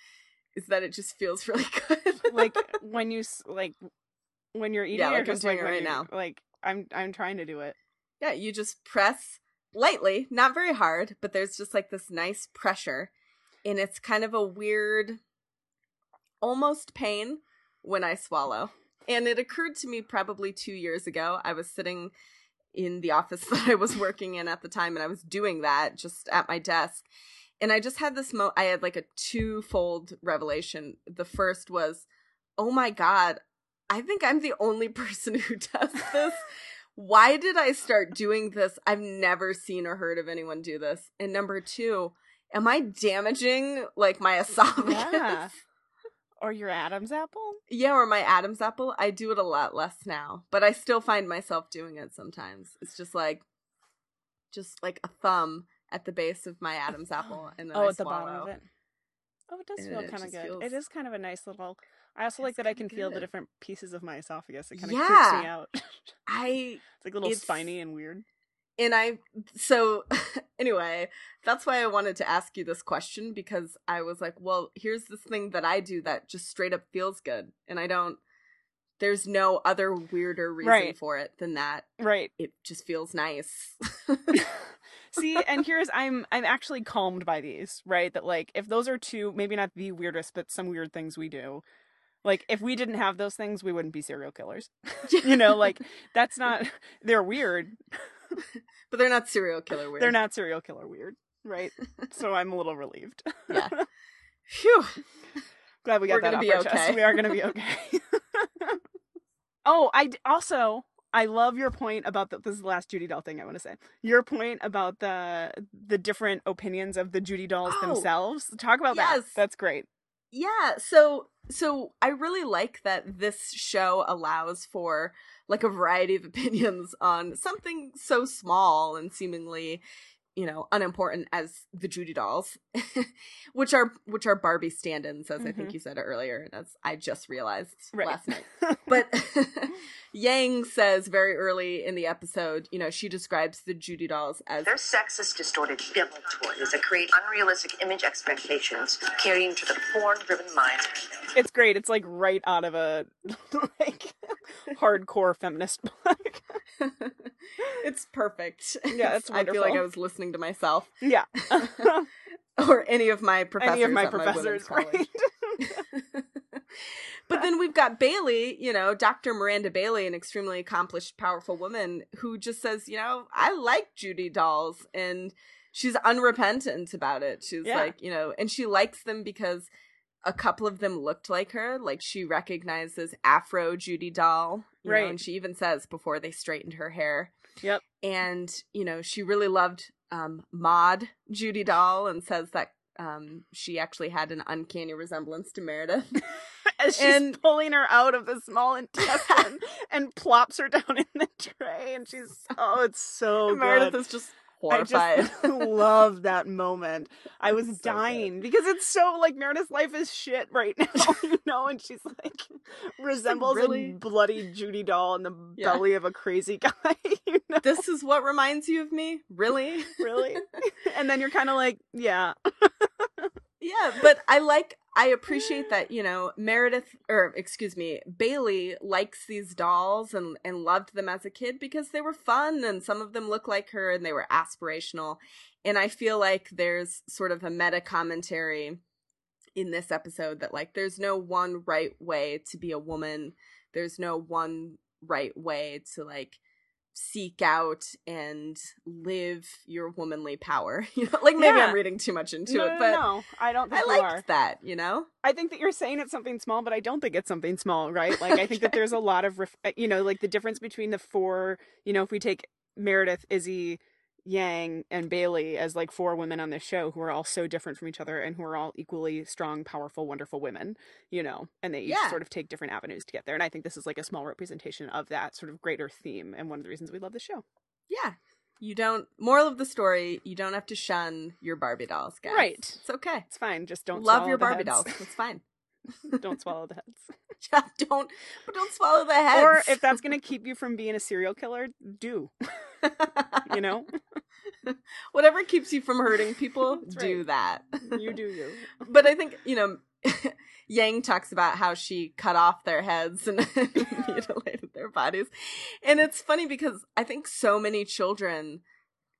is that it just feels really good. Like when you like when you're eating Yeah, like I'm just doing like it right now. Like I'm I'm trying to do it. Yeah, you just press lightly, not very hard, but there's just like this nice pressure. And it's kind of a weird, almost pain when I swallow. And it occurred to me probably two years ago. I was sitting in the office that I was working in at the time, and I was doing that just at my desk. And I just had this mo I had like a twofold revelation. The first was, oh my God, I think I'm the only person who does this why did I start doing this? I've never seen or heard of anyone do this. And number two, am I damaging like my esophagus? Yeah. Or your Adam's apple? Yeah, or my Adam's apple. I do it a lot less now, but I still find myself doing it sometimes. It's just like, just like a thumb at the base of my Adam's apple, and then oh, I at the bottom of it. Oh, it does And feel kind of good. It feels- is kind of a nice little. I also like that I can feel the different pieces of my esophagus. It kind of Yeah. creeps me out. I it's like a little It's- spiny and weird. and I so anyway, that's why I wanted to ask you this question because I was like, well, here's this thing that I do that just straight up feels good, and I don't. There's no other weirder reason Right. for it than that. Right. It just feels nice. See, and here's I'm I'm actually calmed by these, right? That like if those are two, maybe not the weirdest, but some weird things we do. Like if we didn't have those things, we wouldn't be serial killers. you know, like that's not they're weird. but they're not serial killer weird. They're not serial killer weird, right? so I'm a little relieved. Yeah. Phew. Glad we got We're that off be our chest. We are gonna be okay. oh, I also I love your point about the, this is the last Judy doll thing I want to say. Your point about the the different opinions of the Judy dolls Oh, themselves. Talk about yes. that. That's great. Yeah, so so I really like that this show allows for like a variety of opinions on something so small and seemingly you know unimportant as the Judy dolls, which are which are Barbie stand-ins, as I think Mhm. you said earlier, and as I just realized Right. last night. But Yang says very early in the episode, you know, she describes the Judy dolls as They're sexist, distorted devil toys that create unrealistic image expectations, carrying to the porn-driven minds. it's great. It's like right out of a like hardcore feminist book. it's perfect. Yeah, it's wonderful. I feel like. I was listening to myself yeah. or any of my professors. Any of my at professors, college. right? but then we've got Bailey, you know, Dr. Miranda Bailey, an extremely accomplished, powerful woman who just says, you know, I like Judy dolls. And she's unrepentant about it. She's Yeah. like, you know, and she likes them because a couple of them looked like her. Like she recognizes Afro Judy doll. you know, Right. and she even says before they straightened her hair. Yep. And, you know, she really loved um, Maud Judy doll and says that um, she actually had an uncanny resemblance to Meredith. As she's And- pulling her out of the small intestine and plops her down in the tray, and she's oh, it's so And Meredith is just horrified. I just love that moment. I was So good. dying because it's so like Meredith's life is shit right now, you know, and she's like resembles really- a bloody Judy doll in the Yeah. belly of a crazy guy, you know, this is what reminds you of me? Really? really. and then you're kind of like, yeah, Yeah, but I like I appreciate that, you know, Meredith or excuse me, Bailey likes these dolls and and loved them as a kid because they were fun and some of them look like her and they were aspirational. And I feel like there's sort of a meta commentary in this episode that like there's no one right way to be a woman. There's no one right way to like seek out and live your womanly power. You know, like maybe Yeah. I'm reading too much into no, it, but no, I don't think I you liked that, you know? I think that you're saying it's something small, but I don't think it's something small, right? Like I think that there's a lot of, ref- uh, you know, like the difference between the four, you know, if we take Meredith, Izzie, Yang, and Bailey as like four women on this show who are all so different from each other and who are all equally strong, powerful, wonderful women, you know, and they each Yeah. sort of take different avenues to get there. And I think this is like a small representation of that sort of greater theme and one of the reasons we love the show. Yeah. You don't moral of the story, you don't have to shun your Barbie dolls, guys. Right. It's okay. It's fine. Just don't Love your Barbie heads. dolls. It's fine. don't swallow the heads. Yeah, don't but don't swallow the heads. Or if that's going to keep you from being a serial killer, do. You know? whatever keeps you from hurting people, That's do that. You do you. but I think, you know, Yang talks about how she cut off their heads and mutilated their bodies. And it's funny because I think so many children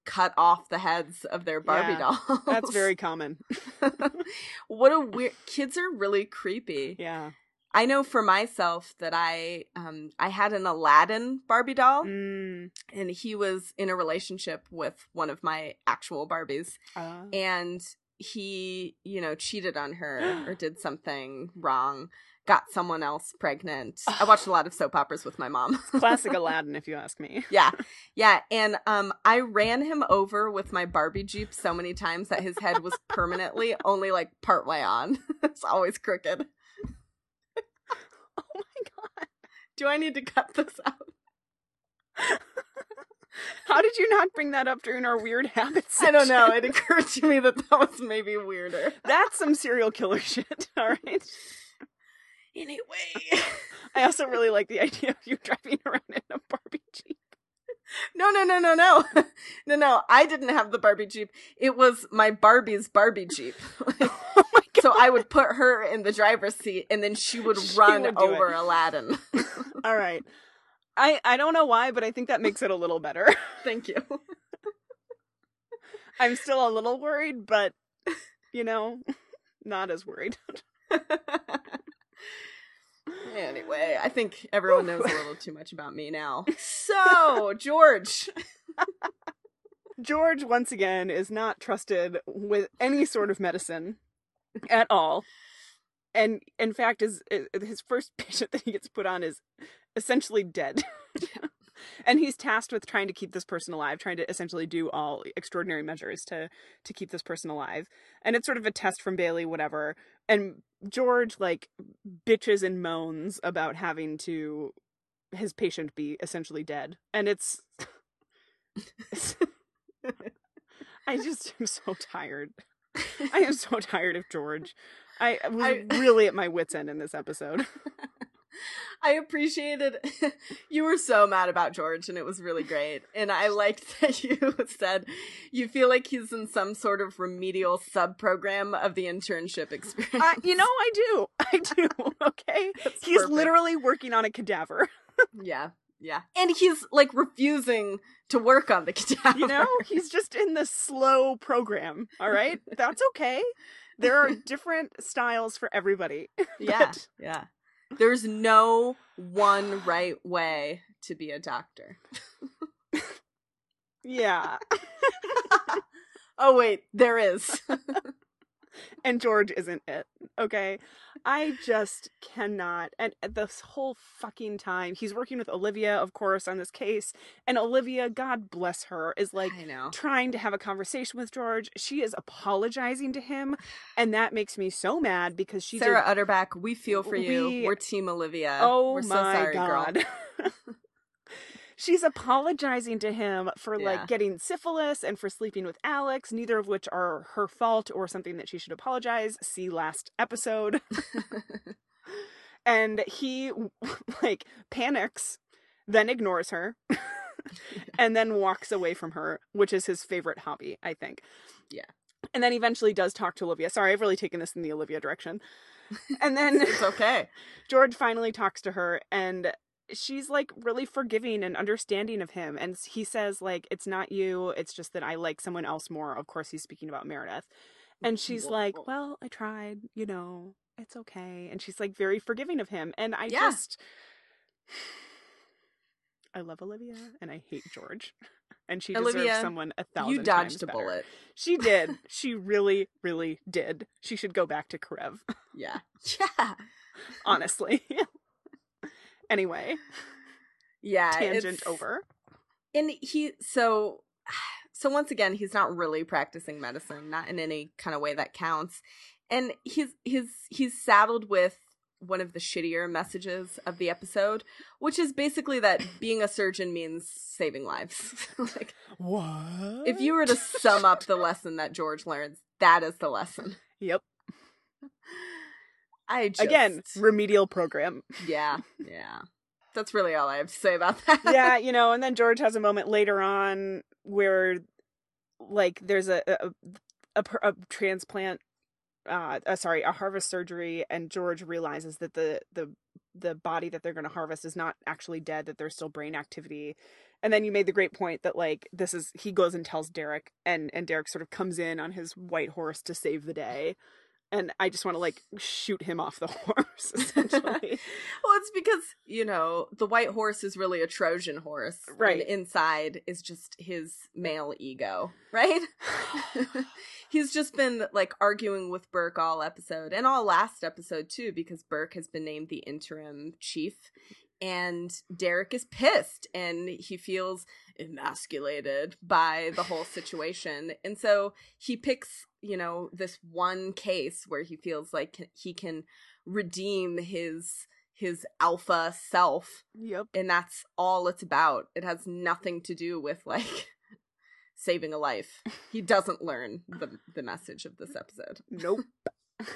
cut off the heads of their Barbie Yeah, dolls. That's very common. what a weird kids are really creepy. Yeah. I know for myself that I um I had an Aladdin Barbie doll Mm. and he was in a relationship with one of my actual Barbies Uh, and he, you know, cheated on her or did something wrong, got someone else pregnant. I watched a lot of soap operas with my mom. classic Aladdin, if you ask me. yeah. Yeah, and um I ran him over with my Barbie Jeep so many times that his head was permanently only like part way on. it's always crooked. Oh my god. Do I need to cut this out? How did you not bring that up during our weird habits? I don't know. It occurred to me that that was maybe weirder. That's some serial killer shit. All right. Anyway. I also really like the idea of you driving around in a Barbie Jeep. No, no, no, no, no. No, no. I didn't have the Barbie Jeep. It was my Barbie's Barbie Jeep. Oh my god. so I would put her in the driver's seat and then she would She run would over it. Aladdin. All right. I I don't know why, but I think that makes it a little better. Thank you. I'm still a little worried, but you know, not as worried. Anyway, I think everyone knows a little too much about me now. So, George. George once again is not trusted with any sort of medicine at all. And in fact is is- his first patient that he gets put on is essentially dead. and he's tasked with trying to keep this person alive, trying to essentially do all extraordinary measures to to keep this person alive. And it's sort of a test from Bailey whatever. And George like bitches and moans about having to his patient be essentially dead. And it's I just am so tired. I am so tired of George. I was I- really at my wits' end in this episode. I appreciated you were so mad about George and it was really great. And I liked that you said you feel like he's in some sort of remedial sub program of the internship experience. Uh, you know, I do. I do. Okay. That's He's perfect. literally working on a cadaver. Yeah. Yeah. And he's like refusing to work on the cadaver. You know, he's just in the slow program. All right. That's okay. There are different styles for everybody. Yeah. Yeah. There's no one right way to be a doctor. Yeah. oh wait, there is. and George isn't it. Okay. I just cannot. And uh, this whole fucking time, he's working with Olivia, of course, on this case. And Olivia, God bless her, is like trying to have a conversation with George. She is apologizing to him. And that makes me so mad because she Sarah did. Utterback, we feel for you. We- We're Team Olivia. Oh We're so my sorry, god. She's apologizing to him for Yeah. like getting syphilis and for sleeping with Alex, neither of which are her fault or something that she should apologize. See last episode. and he like panics, then ignores her, and then walks away from her, which is his favorite hobby, I think. Yeah. And then eventually does talk to Olivia. Sorry, I've really taken this in the Olivia direction. And then It's okay. George finally talks to her and she's like really forgiving and understanding of him and he says like it's not you it's just that I like someone else more of course he's speaking about Meredith and she's like well I tried you know it's okay and she's like very forgiving of him and I Yeah. just I love Olivia and I hate George and she deserves someone a thousand You dodged a better. bullet. she did she really really did she should go back to Karev Yeah. Yeah. honestly anyway Yeah. tangent over. And he so so once again, he's not really practicing medicine, not in any kind of way that counts. And he's he's he's saddled with one of the shittier messages of the episode, which is basically that being a surgeon means saving lives. like What? if you were to sum up the lesson that George learns, that is the lesson. Yep. I just, Again, remedial program. yeah, yeah. That's really all I have to say about that. yeah, you know, and then George has a moment later on where like there's a a, a, a transplant uh, uh sorry, a harvest surgery and George realizes that the the the body that they're going to harvest is not actually dead that there's still brain activity. And then you made the great point that like this is he goes and tells Derek and and Derek sort of comes in on his white horse to save the day. And I just want to like shoot him off the horse essentially. Well, it's because, you know, the white horse is really a Trojan horse. Right. And inside is just his male ego, right? He's just been like arguing with Burke all episode and all last episode too, because Burke has been named the interim chief. And Derek is pissed and he feels emasculated by the whole situation. And so he picks, you know, this one case where he feels like he can redeem his his alpha self yep. and that's all it's about it has nothing to do with like saving a life he doesn't learn the the message of this episode Nope.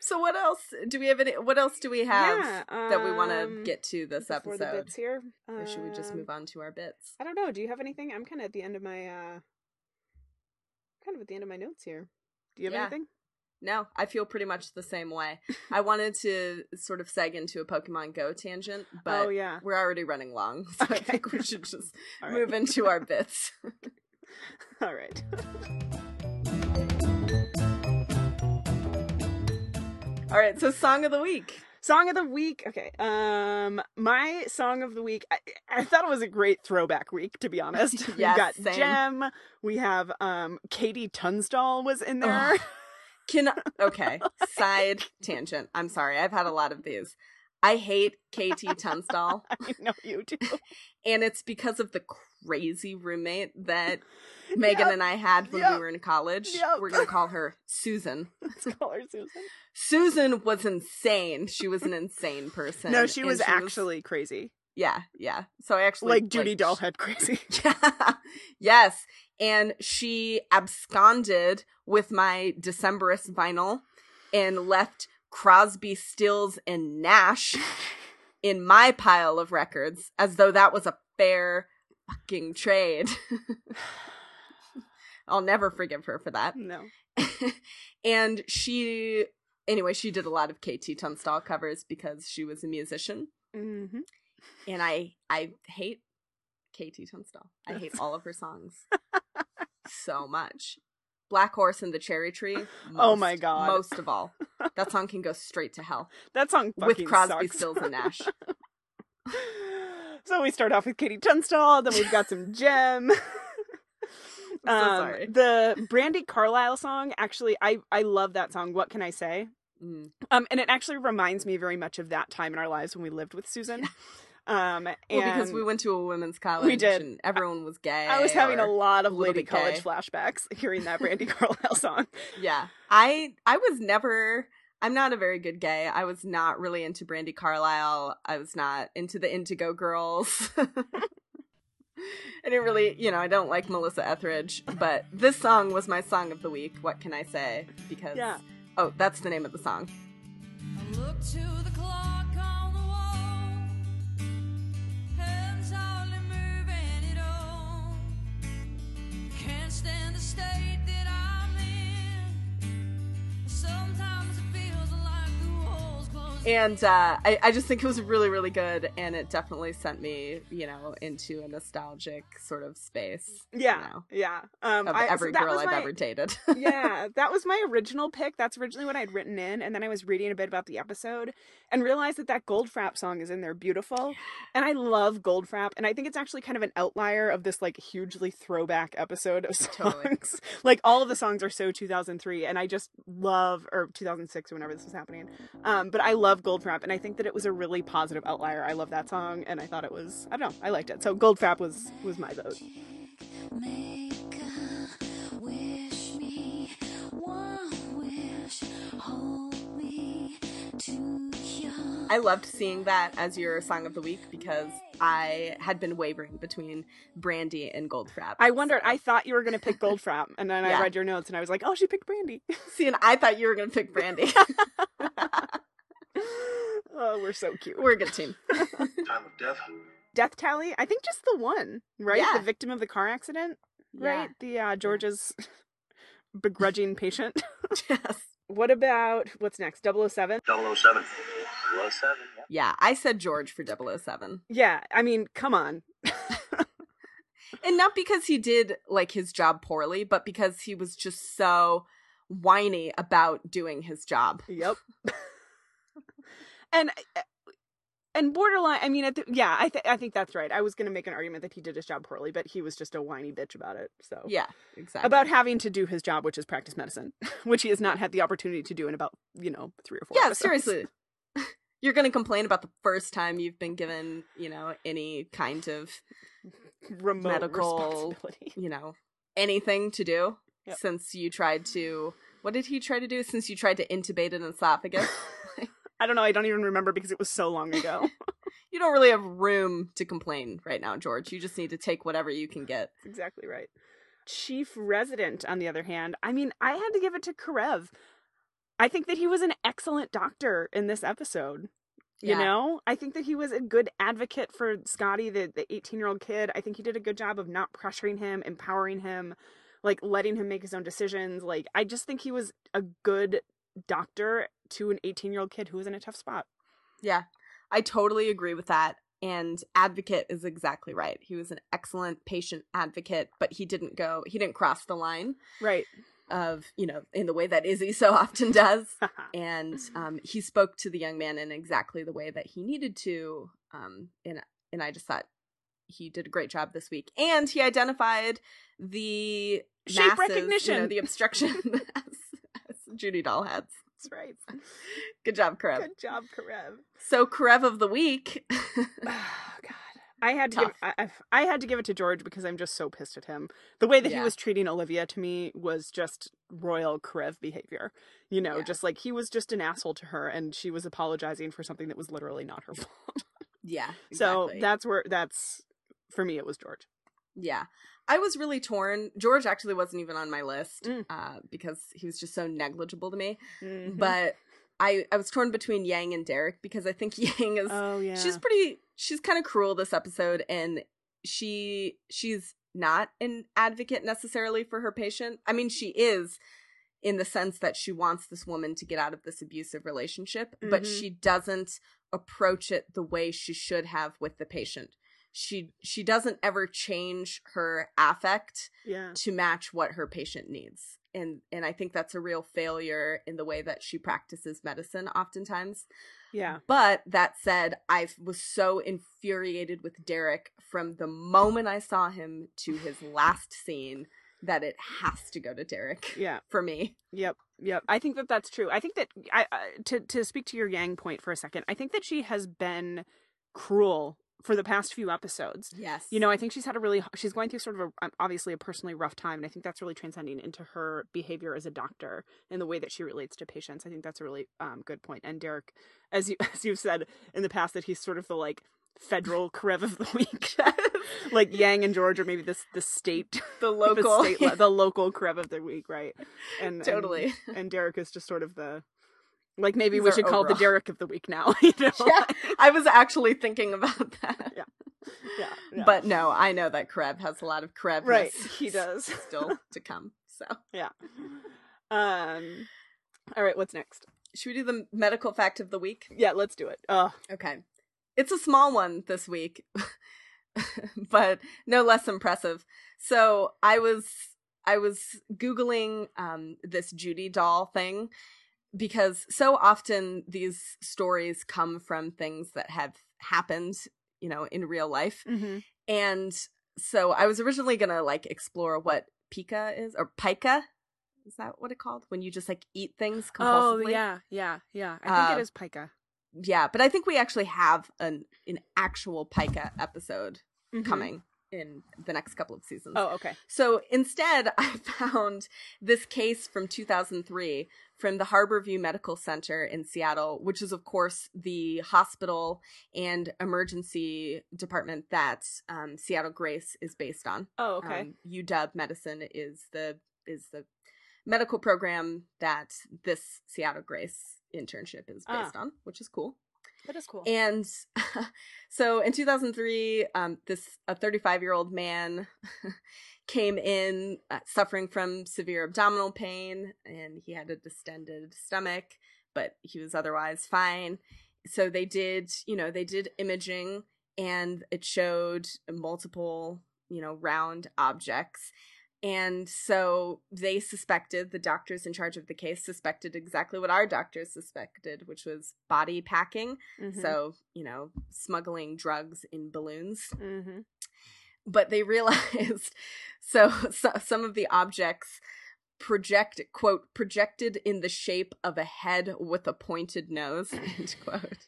so what else do we have any what else do we have Yeah, that we want to um, get to this before the episode bits here. or should we just Um, move on to our bits I don't know. Do you have anything? I'm kind of at the end of my uh kind of at the end of my notes here. Do you have Yeah. anything? no i feel pretty much the same way i wanted to sort of seg into a pokemon go tangent oh, but oh yeah. we're already running long so i think we should just right. move into our bits All right. all right so song of the week Song of the week. Okay. Um my song of the week. I, I thought it was a great throwback week to be honest. we got same. Jem. We have um KT Tunstall was in there. Ugh. Can okay. Side tangent. I'm sorry. I've had a lot of these. I hate KT Tunstall, I know you do. and it's because of the crazy roommate that Megan Yep. and I had when Yep. we were in college. Yep. We're gonna call her Susan. Let's call her Susan. Susan was insane. She was an insane person. No, she was actually crazy. yeah, yeah. So I actually Like Judy Dollhead crazy. Yeah. yes. and she absconded with my Decemberist vinyl and left Crosby, Stills, and Nash in my pile of records as though that was a fair fucking trade. I'll never forgive her for that. No. and she, anyway, she did a lot of KT Tunstall covers because she was a musician. hmm And I, I hate KT Tunstall. I hate all of her songs so much. Black Horse and the Cherry Tree. Oh my God. Most of all, that song can go straight to hell That song with Crosby, sucks. Stills, and Nash. So we start off with KT Tunstall, then we've got some Jem. so sorry. The Brandi Carlile song, actually, I I love that song. What can I say? Mm. Um, and it actually reminds me very much of that time in our lives when we lived with Susan. Um, Well, because we went to a women's college. we did. And everyone was gay. I was having a lot of a lady college flashbacks hearing that Brandi Carlile song. Yeah. I I was never I'm not a very good gay. I was not really into Brandi Carlile. I was not into the Indigo Girls. I didn't really, you know, I don't like Melissa Etheridge, but this song was my song of the week. What can I say? Because Yeah. Oh, that's the name of the song. I look to And uh, I, I just think it was really, really good, and it definitely sent me, you know, into a nostalgic sort of space. Yeah, you know, yeah. Um, of I- so every that girl I've my- ever dated. yeah, that was my original pick. That's originally what I'd written in, and then I was reading a bit about the episode and realized that that Goldfrapp song is in there, beautiful. And I love Goldfrapp, and I think it's actually kind of an outlier of this like hugely throwback episode of songs. Totally. like all of the songs are so 2003, and I just love or 2006 or whenever this was happening. Um, but I love Goldfrapp, and I think that it was a really positive outlier. I love that song, and I thought it was I don't know, I liked it. So Goldfrapp was was my vote. Make a wish me one wish, hold me to your I loved seeing that as your song of the week because I had been wavering between Brandi and Goldfrapp. I wondered. I thought you were going to pick Goldfrapp, and then Yeah. I read your notes, and I was like, "Oh, she picked Brandi." See, and I thought you were going to pick Brandi. oh, we're so cute. we're a good team. Time of death. Death tally. I think just the one, right? Yeah. The victim of the car accident, Yeah. right? The uh, George's begrudging patient. Yes. what about what's next? 007? 007. 007, yeah. Yeah, I said George for 007. Yeah, I mean, come on. And not because he did like his job poorly, but because he was just so whiny about doing his job. Yep. And eh, and borderline. I mean, at the, yeah, I th- I think that's right. I was going to make an argument that he did his job poorly, but he was just a whiny bitch about it. So Yeah, exactly. about having to do his job, which is practice medicine, which he has not had the opportunity to do in about you know three or four. Yeah, episodes. seriously. You're going to complain about the first time you've been given, you know, any kind of, remote medical- you know, anything to do Yep. since you tried to what did he try to do since you tried to intubate an esophagus? I don't know. I don't even remember because it was so long ago. you don't really have room to complain right now, George. You just need to take whatever you can get. That's exactly right. Chief Resident, on the other hand, I mean, I had to give it to Karev. I think that he was an excellent doctor in this episode. You Yeah. know, I think that he was a good advocate for Scotty, the the 18 year old kid. I think he did a good job of not pressuring him, empowering him, like letting him make his own decisions. Like, I just think he was a good doctor to an 18 year old kid who was in a tough spot. Yeah, I totally agree with that. And advocate is exactly right. He was an excellent patient advocate, but he didn't go, he didn't cross the line Right. of, you know, in the way that Izzie so often does. and um, he spoke to the young man in exactly the way that he needed to. Um, and, and I just thought he did a great job this week. And he identified the Shape masses, you know, recognition. the obstruction as, as Judy Doll heads. That's right. Good job, Karev. Good job, Karev. So Karev of the week. Oh, God. I had to give Tough. I, I I had to give it to George because I'm just so pissed at him. The way that he was treating Olivia to me was just royal Karev behavior. You know, Yeah. just like he was just an asshole to her and she was apologizing for something that was literally not her fault. yeah. So that's where that's for me it was George. Yeah. I was really torn. George actually wasn't even on my list Mm. uh, because he was just so negligible to me. Mhm. But I, I was torn between Yang and Derek because I think Yang is oh yeah, she's pretty she's kind of cruel this episode and she she's not an advocate necessarily for her patient. I mean she is in the sense that she wants this woman to get out of this abusive relationship, but Mhm. she doesn't approach it the way she should have with the patient. She she doesn't ever change her affect yeah. to match what her patient needs. And and I think that's a real failure in the way that she practices medicine oftentimes. Yeah. But that said, I was so infuriated with Derek from the moment I saw him to his last scene that it has to go to Derek Yeah. for me. Yep. Yep. I think that that's true. I think that I uh, to to speak to your Yang point for a second. I think that she has been cruel for the past few episodes. Yes. You know, I think she's had a really she's going through sort of a um, obviously a personally rough time, and I think that's really transcending into her behavior as a doctor and the way that she relates to patients. I think that's a really um, good point. And Derek, as you as you've said in the past, that he's sort of the like federal Karev of the week, like Yang and George, or maybe this the state the the local state the local Karev of the week, right? And totally. and, and Derek is just sort of the like maybe He's we should call it the. Derek of the week now. You know? Yeah, I was actually thinking about that. yeah, yeah. But no, I know that Karev has a lot of Karev. right, he does. still to come. So Yeah. Um. All right. What's next? should we do the medical fact of the week? Yeah, let's do it. Uh, Okay. It's a small one this week, but no less impressive. So I was I was googling um, this Judy doll thing because so often these stories come from things that have happened, you know, in real life, mhm. and so I was originally gonna like explore what pica is or pica. Is that what it called when you just like eat things compulsively? Oh yeah, yeah, yeah. I think Uh, it is Pica. yeah, but I think we actually have an an actual pica episode Mhm. coming in the next couple of seasons. Oh, okay. So instead, I found this case from 2003 from the Harborview Medical Center in Seattle, which is, of course, the hospital and emergency department that um, Seattle Grace is based on. Oh, okay. Um, UW Medicine is the is the medical program that this Seattle Grace internship is Ah. based on, which is cool. That is cool. And so in 2003, um, this a 35 year old man came in uh, suffering from severe abdominal pain, and he had a distended stomach, but he was otherwise fine. So they did, you know, they did imaging, and it showed multiple, you know, round objects. And so they suspected, the doctors in charge of the case suspected exactly what our doctors suspected, which was body packing. Mhm. So, you know, smuggling drugs in balloons. Mhm. But they realized so, so some of the objects project quote projected in the shape of a head with a pointed nose end quote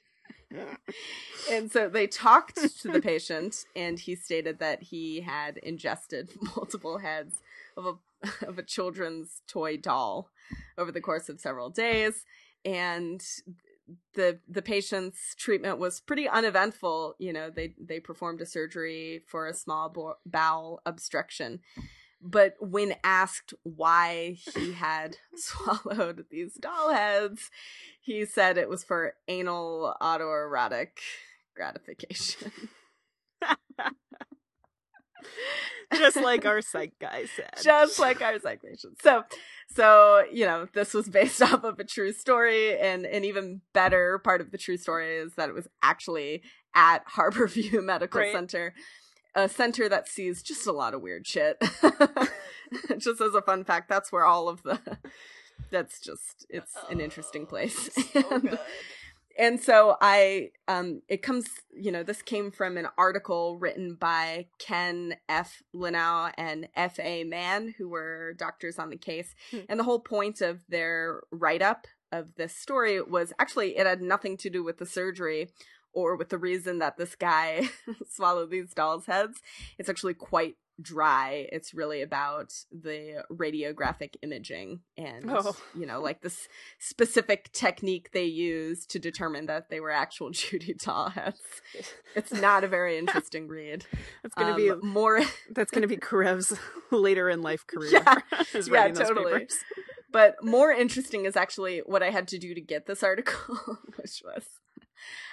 and so they talked to the patient and he stated that he had ingested multiple heads of a of a children's toy doll over the course of several days. And the the patient's treatment was pretty uneventful. You know they they performed a surgery for a small bo- bowel obstruction but when asked why he had swallowed these doll heads he said it was for anal autoerotic gratification Just like our psych guy said. just like our psych patients. So, so you know, this was based off of a true story, and an even better part of the true story is that it was actually at Harborview Medical. Center, a center that sees just a lot of weird shit. just as a fun fact, that's where all of the. That's just it's an interesting place. and, and so I um it comes you know this came from an article written by Ken F Linnau and F A Mann who were doctors on the case Hmm. and the whole point of their write up of this story was actually it had nothing to do with the surgery or with the reason that this guy swallowed these dolls' heads. It's actually quite dry. It's really about the radiographic imaging and Oh. you know, like this specific technique they use to determine that they were actual Judy doll heads. It's not a very interesting read. That's gonna Um, be more that's gonna be Karev's later in life career. Yeah. Yeah, totally. papers. But more interesting is actually what I had to do to get this article, which was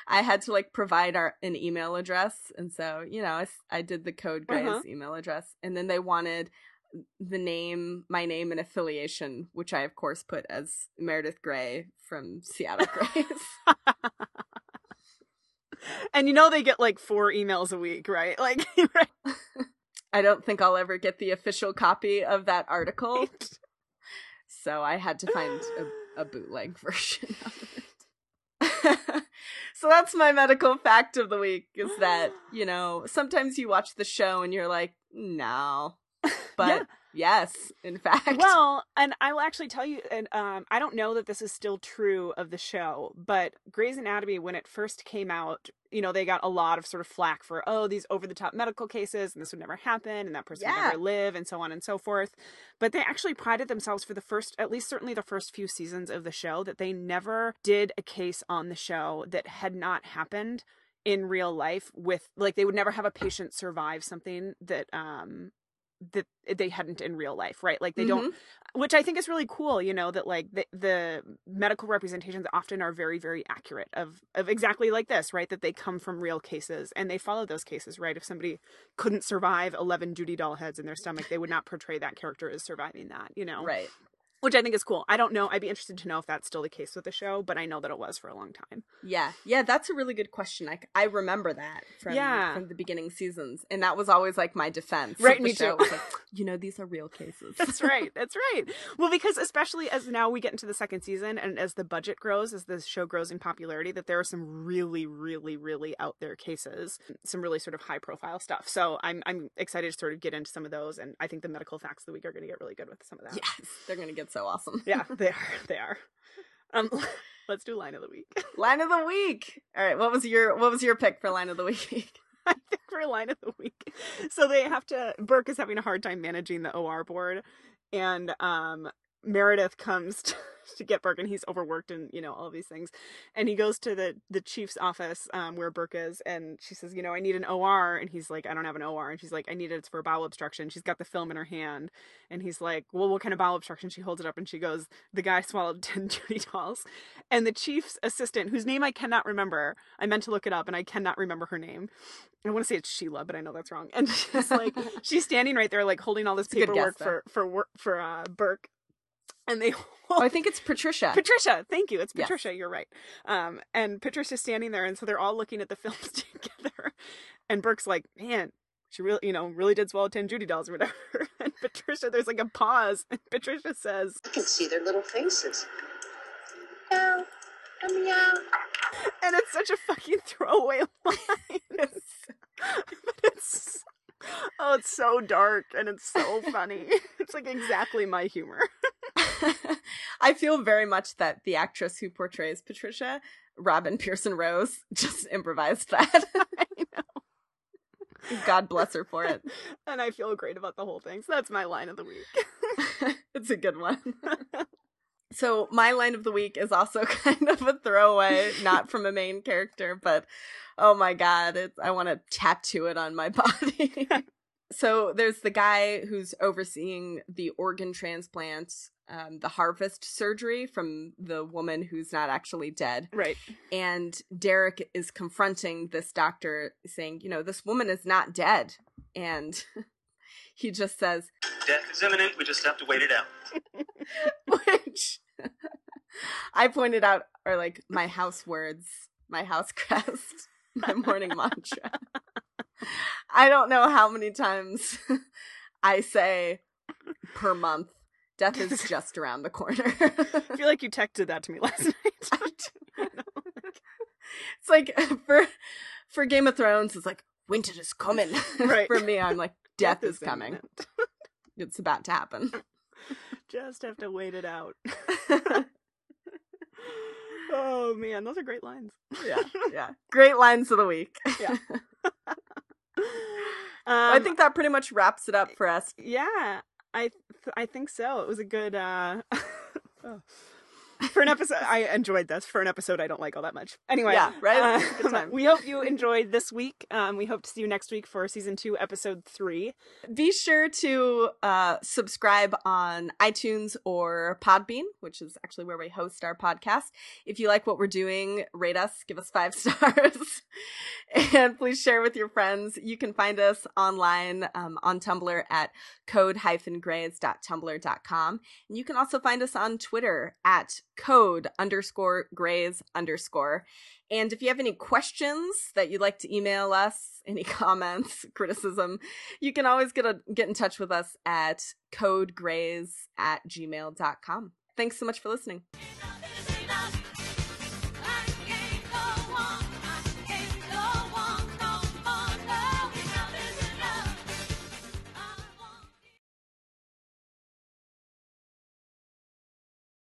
I had to like provide our an email address, and so you know I, I did the code Grey's Uh-huh. email address, and then they wanted the name, my name, and affiliation, which I of course put as Meredith Grey from Seattle Grace. And you know they get like four emails a week, right? Like right? I don't think I'll ever get the official copy of that article, so I had to find a, a bootleg version of it. so that's my medical fact of the week is that, you know, sometimes you watch the show and you're like, no. But Yeah. Yes, in fact. Well, and I will actually tell you, and um, I don't know that this is still true of the show, but Grey's Anatomy, when it first came out, you know, they got a lot of sort of flack for, oh, these over the top medical cases, and this would never happen, and that person would never live, and so on and so forth. But they actually prided themselves for the first, at least certainly the first few seasons of the show, that they never did a case on the show that had not happened in real life with like they would never have a patient survive something that um that they hadn't in real life right like they don't Mhm. which I think is really cool, you know, that like the, the medical representations often are very, very accurate of, of exactly like this, right? That they come from real cases and they follow those cases, right? If somebody couldn't survive 11 Judy doll heads in their stomach, they would not portray that character as surviving that, you know? Right. Which I think is cool. I don't know. I'd be interested to know if that's still the case with the show, but I know that it was for a long time. Yeah. Yeah, that's a really good question. I, I remember that from, Yeah. from the beginning seasons. And that was always like my defense. Right, me show. too. Like, you know, these are real cases. That's right. That's right. Well, because especially as now we get into the second season and as the budget grows, as the show grows in popularity, that there are some really, really, really out there cases, some really sort of high profile stuff. So I'm I'm excited to sort of get into some of those, and I think the medical facts of the week are going to get really good with some of that. yes. They're going to get so awesome. yeah, they are. They are. Um, let's do line of the week. Line of the week. All right. What was your what was your pick for line of the week? I think for line of the week. So they have to Burke is having a hard time managing the OR board and um Meredith comes to, to get Burke and he's overworked and you know all these things. And he goes to the the chief's office um where Burke is and she says you know I need an OR and he's like I don't have an OR and she's like I need it. It's for bowel obstruction. She's got the film in her hand and he's like well what kind of bowel obstruction? She holds it up and she goes the guy swallowed 10 Judy dolls. And the chief's assistant whose name I cannot remember I meant to look it up and I cannot remember her name. I want to say it's Sheila, but I know that's wrong. And she's like, she's standing right there, like holding all this It's paperwork guess, for for work for uh, Burke, and they Oh, I think it's Patricia. Patricia. Thank you, it's Yes. Patricia. You're right. Um, and Patricia's standing there, and so they're all looking at the films together. And Burke's like, man. She really, you know, really did swallow ten Judy dolls or whatever. And Patricia, there's like a pause, and Patricia says, I can see their little faces. Meow. Meow. and it's such a fucking throwaway line. but it's oh, it's so dark and it's so funny. It's like exactly my humor. I feel very much that the actress who portrays Patricia, Robin Pearson Rose, just improvised that. I know. God bless her for it. And I feel great about the whole thing. So that's my line of the week. it's a good one. So my line of the week is also kind of a throwaway, not from a main character, but oh my god, it's I want to tattoo it on my body. so there's the guy who's overseeing the organ transplants, um, the harvest surgery from the woman who's not actually dead. Right. And Derek is confronting this doctor, saying, you know, this woman is not dead. And he just says, Death is imminent. We just have to wait it out. I pointed out are like my house words, my house crest, my morning mantra. I don't know how many times I say per month, death is just around the corner. I feel like you texted that to me last night. it's like for for Game of Thrones, it's like winter is coming. Right. for me, I'm like death, is, is coming. It's about to happen. Just have to wait it out. oh man, those are great lines. yeah, yeah. Great lines of the week. Yeah. I Um, think that pretty much wraps it up for us. Yeah, I th- I think so. It was a good uh oh. For an episode. I enjoyed this. For an episode, I don't like all that much. Anyway, Yeah, right? uh, Good time. we hope you enjoyed this week. Um, we hope to see you next week for season two, episode three. Be sure to uh, subscribe on iTunes or Podbean, which is actually where we host our podcast. If you like what we're doing, rate us, give us five stars, and please share with your friends. You can find us online um, on Tumblr at code-grays.tumblr.com. And you can also find us on Twitter at code underscore grays underscore. And if you have any questions that you'd like to email us, any comments, criticism, you can always get a, get in touch with us at codegrays at gmail.com. Thanks so much for listening.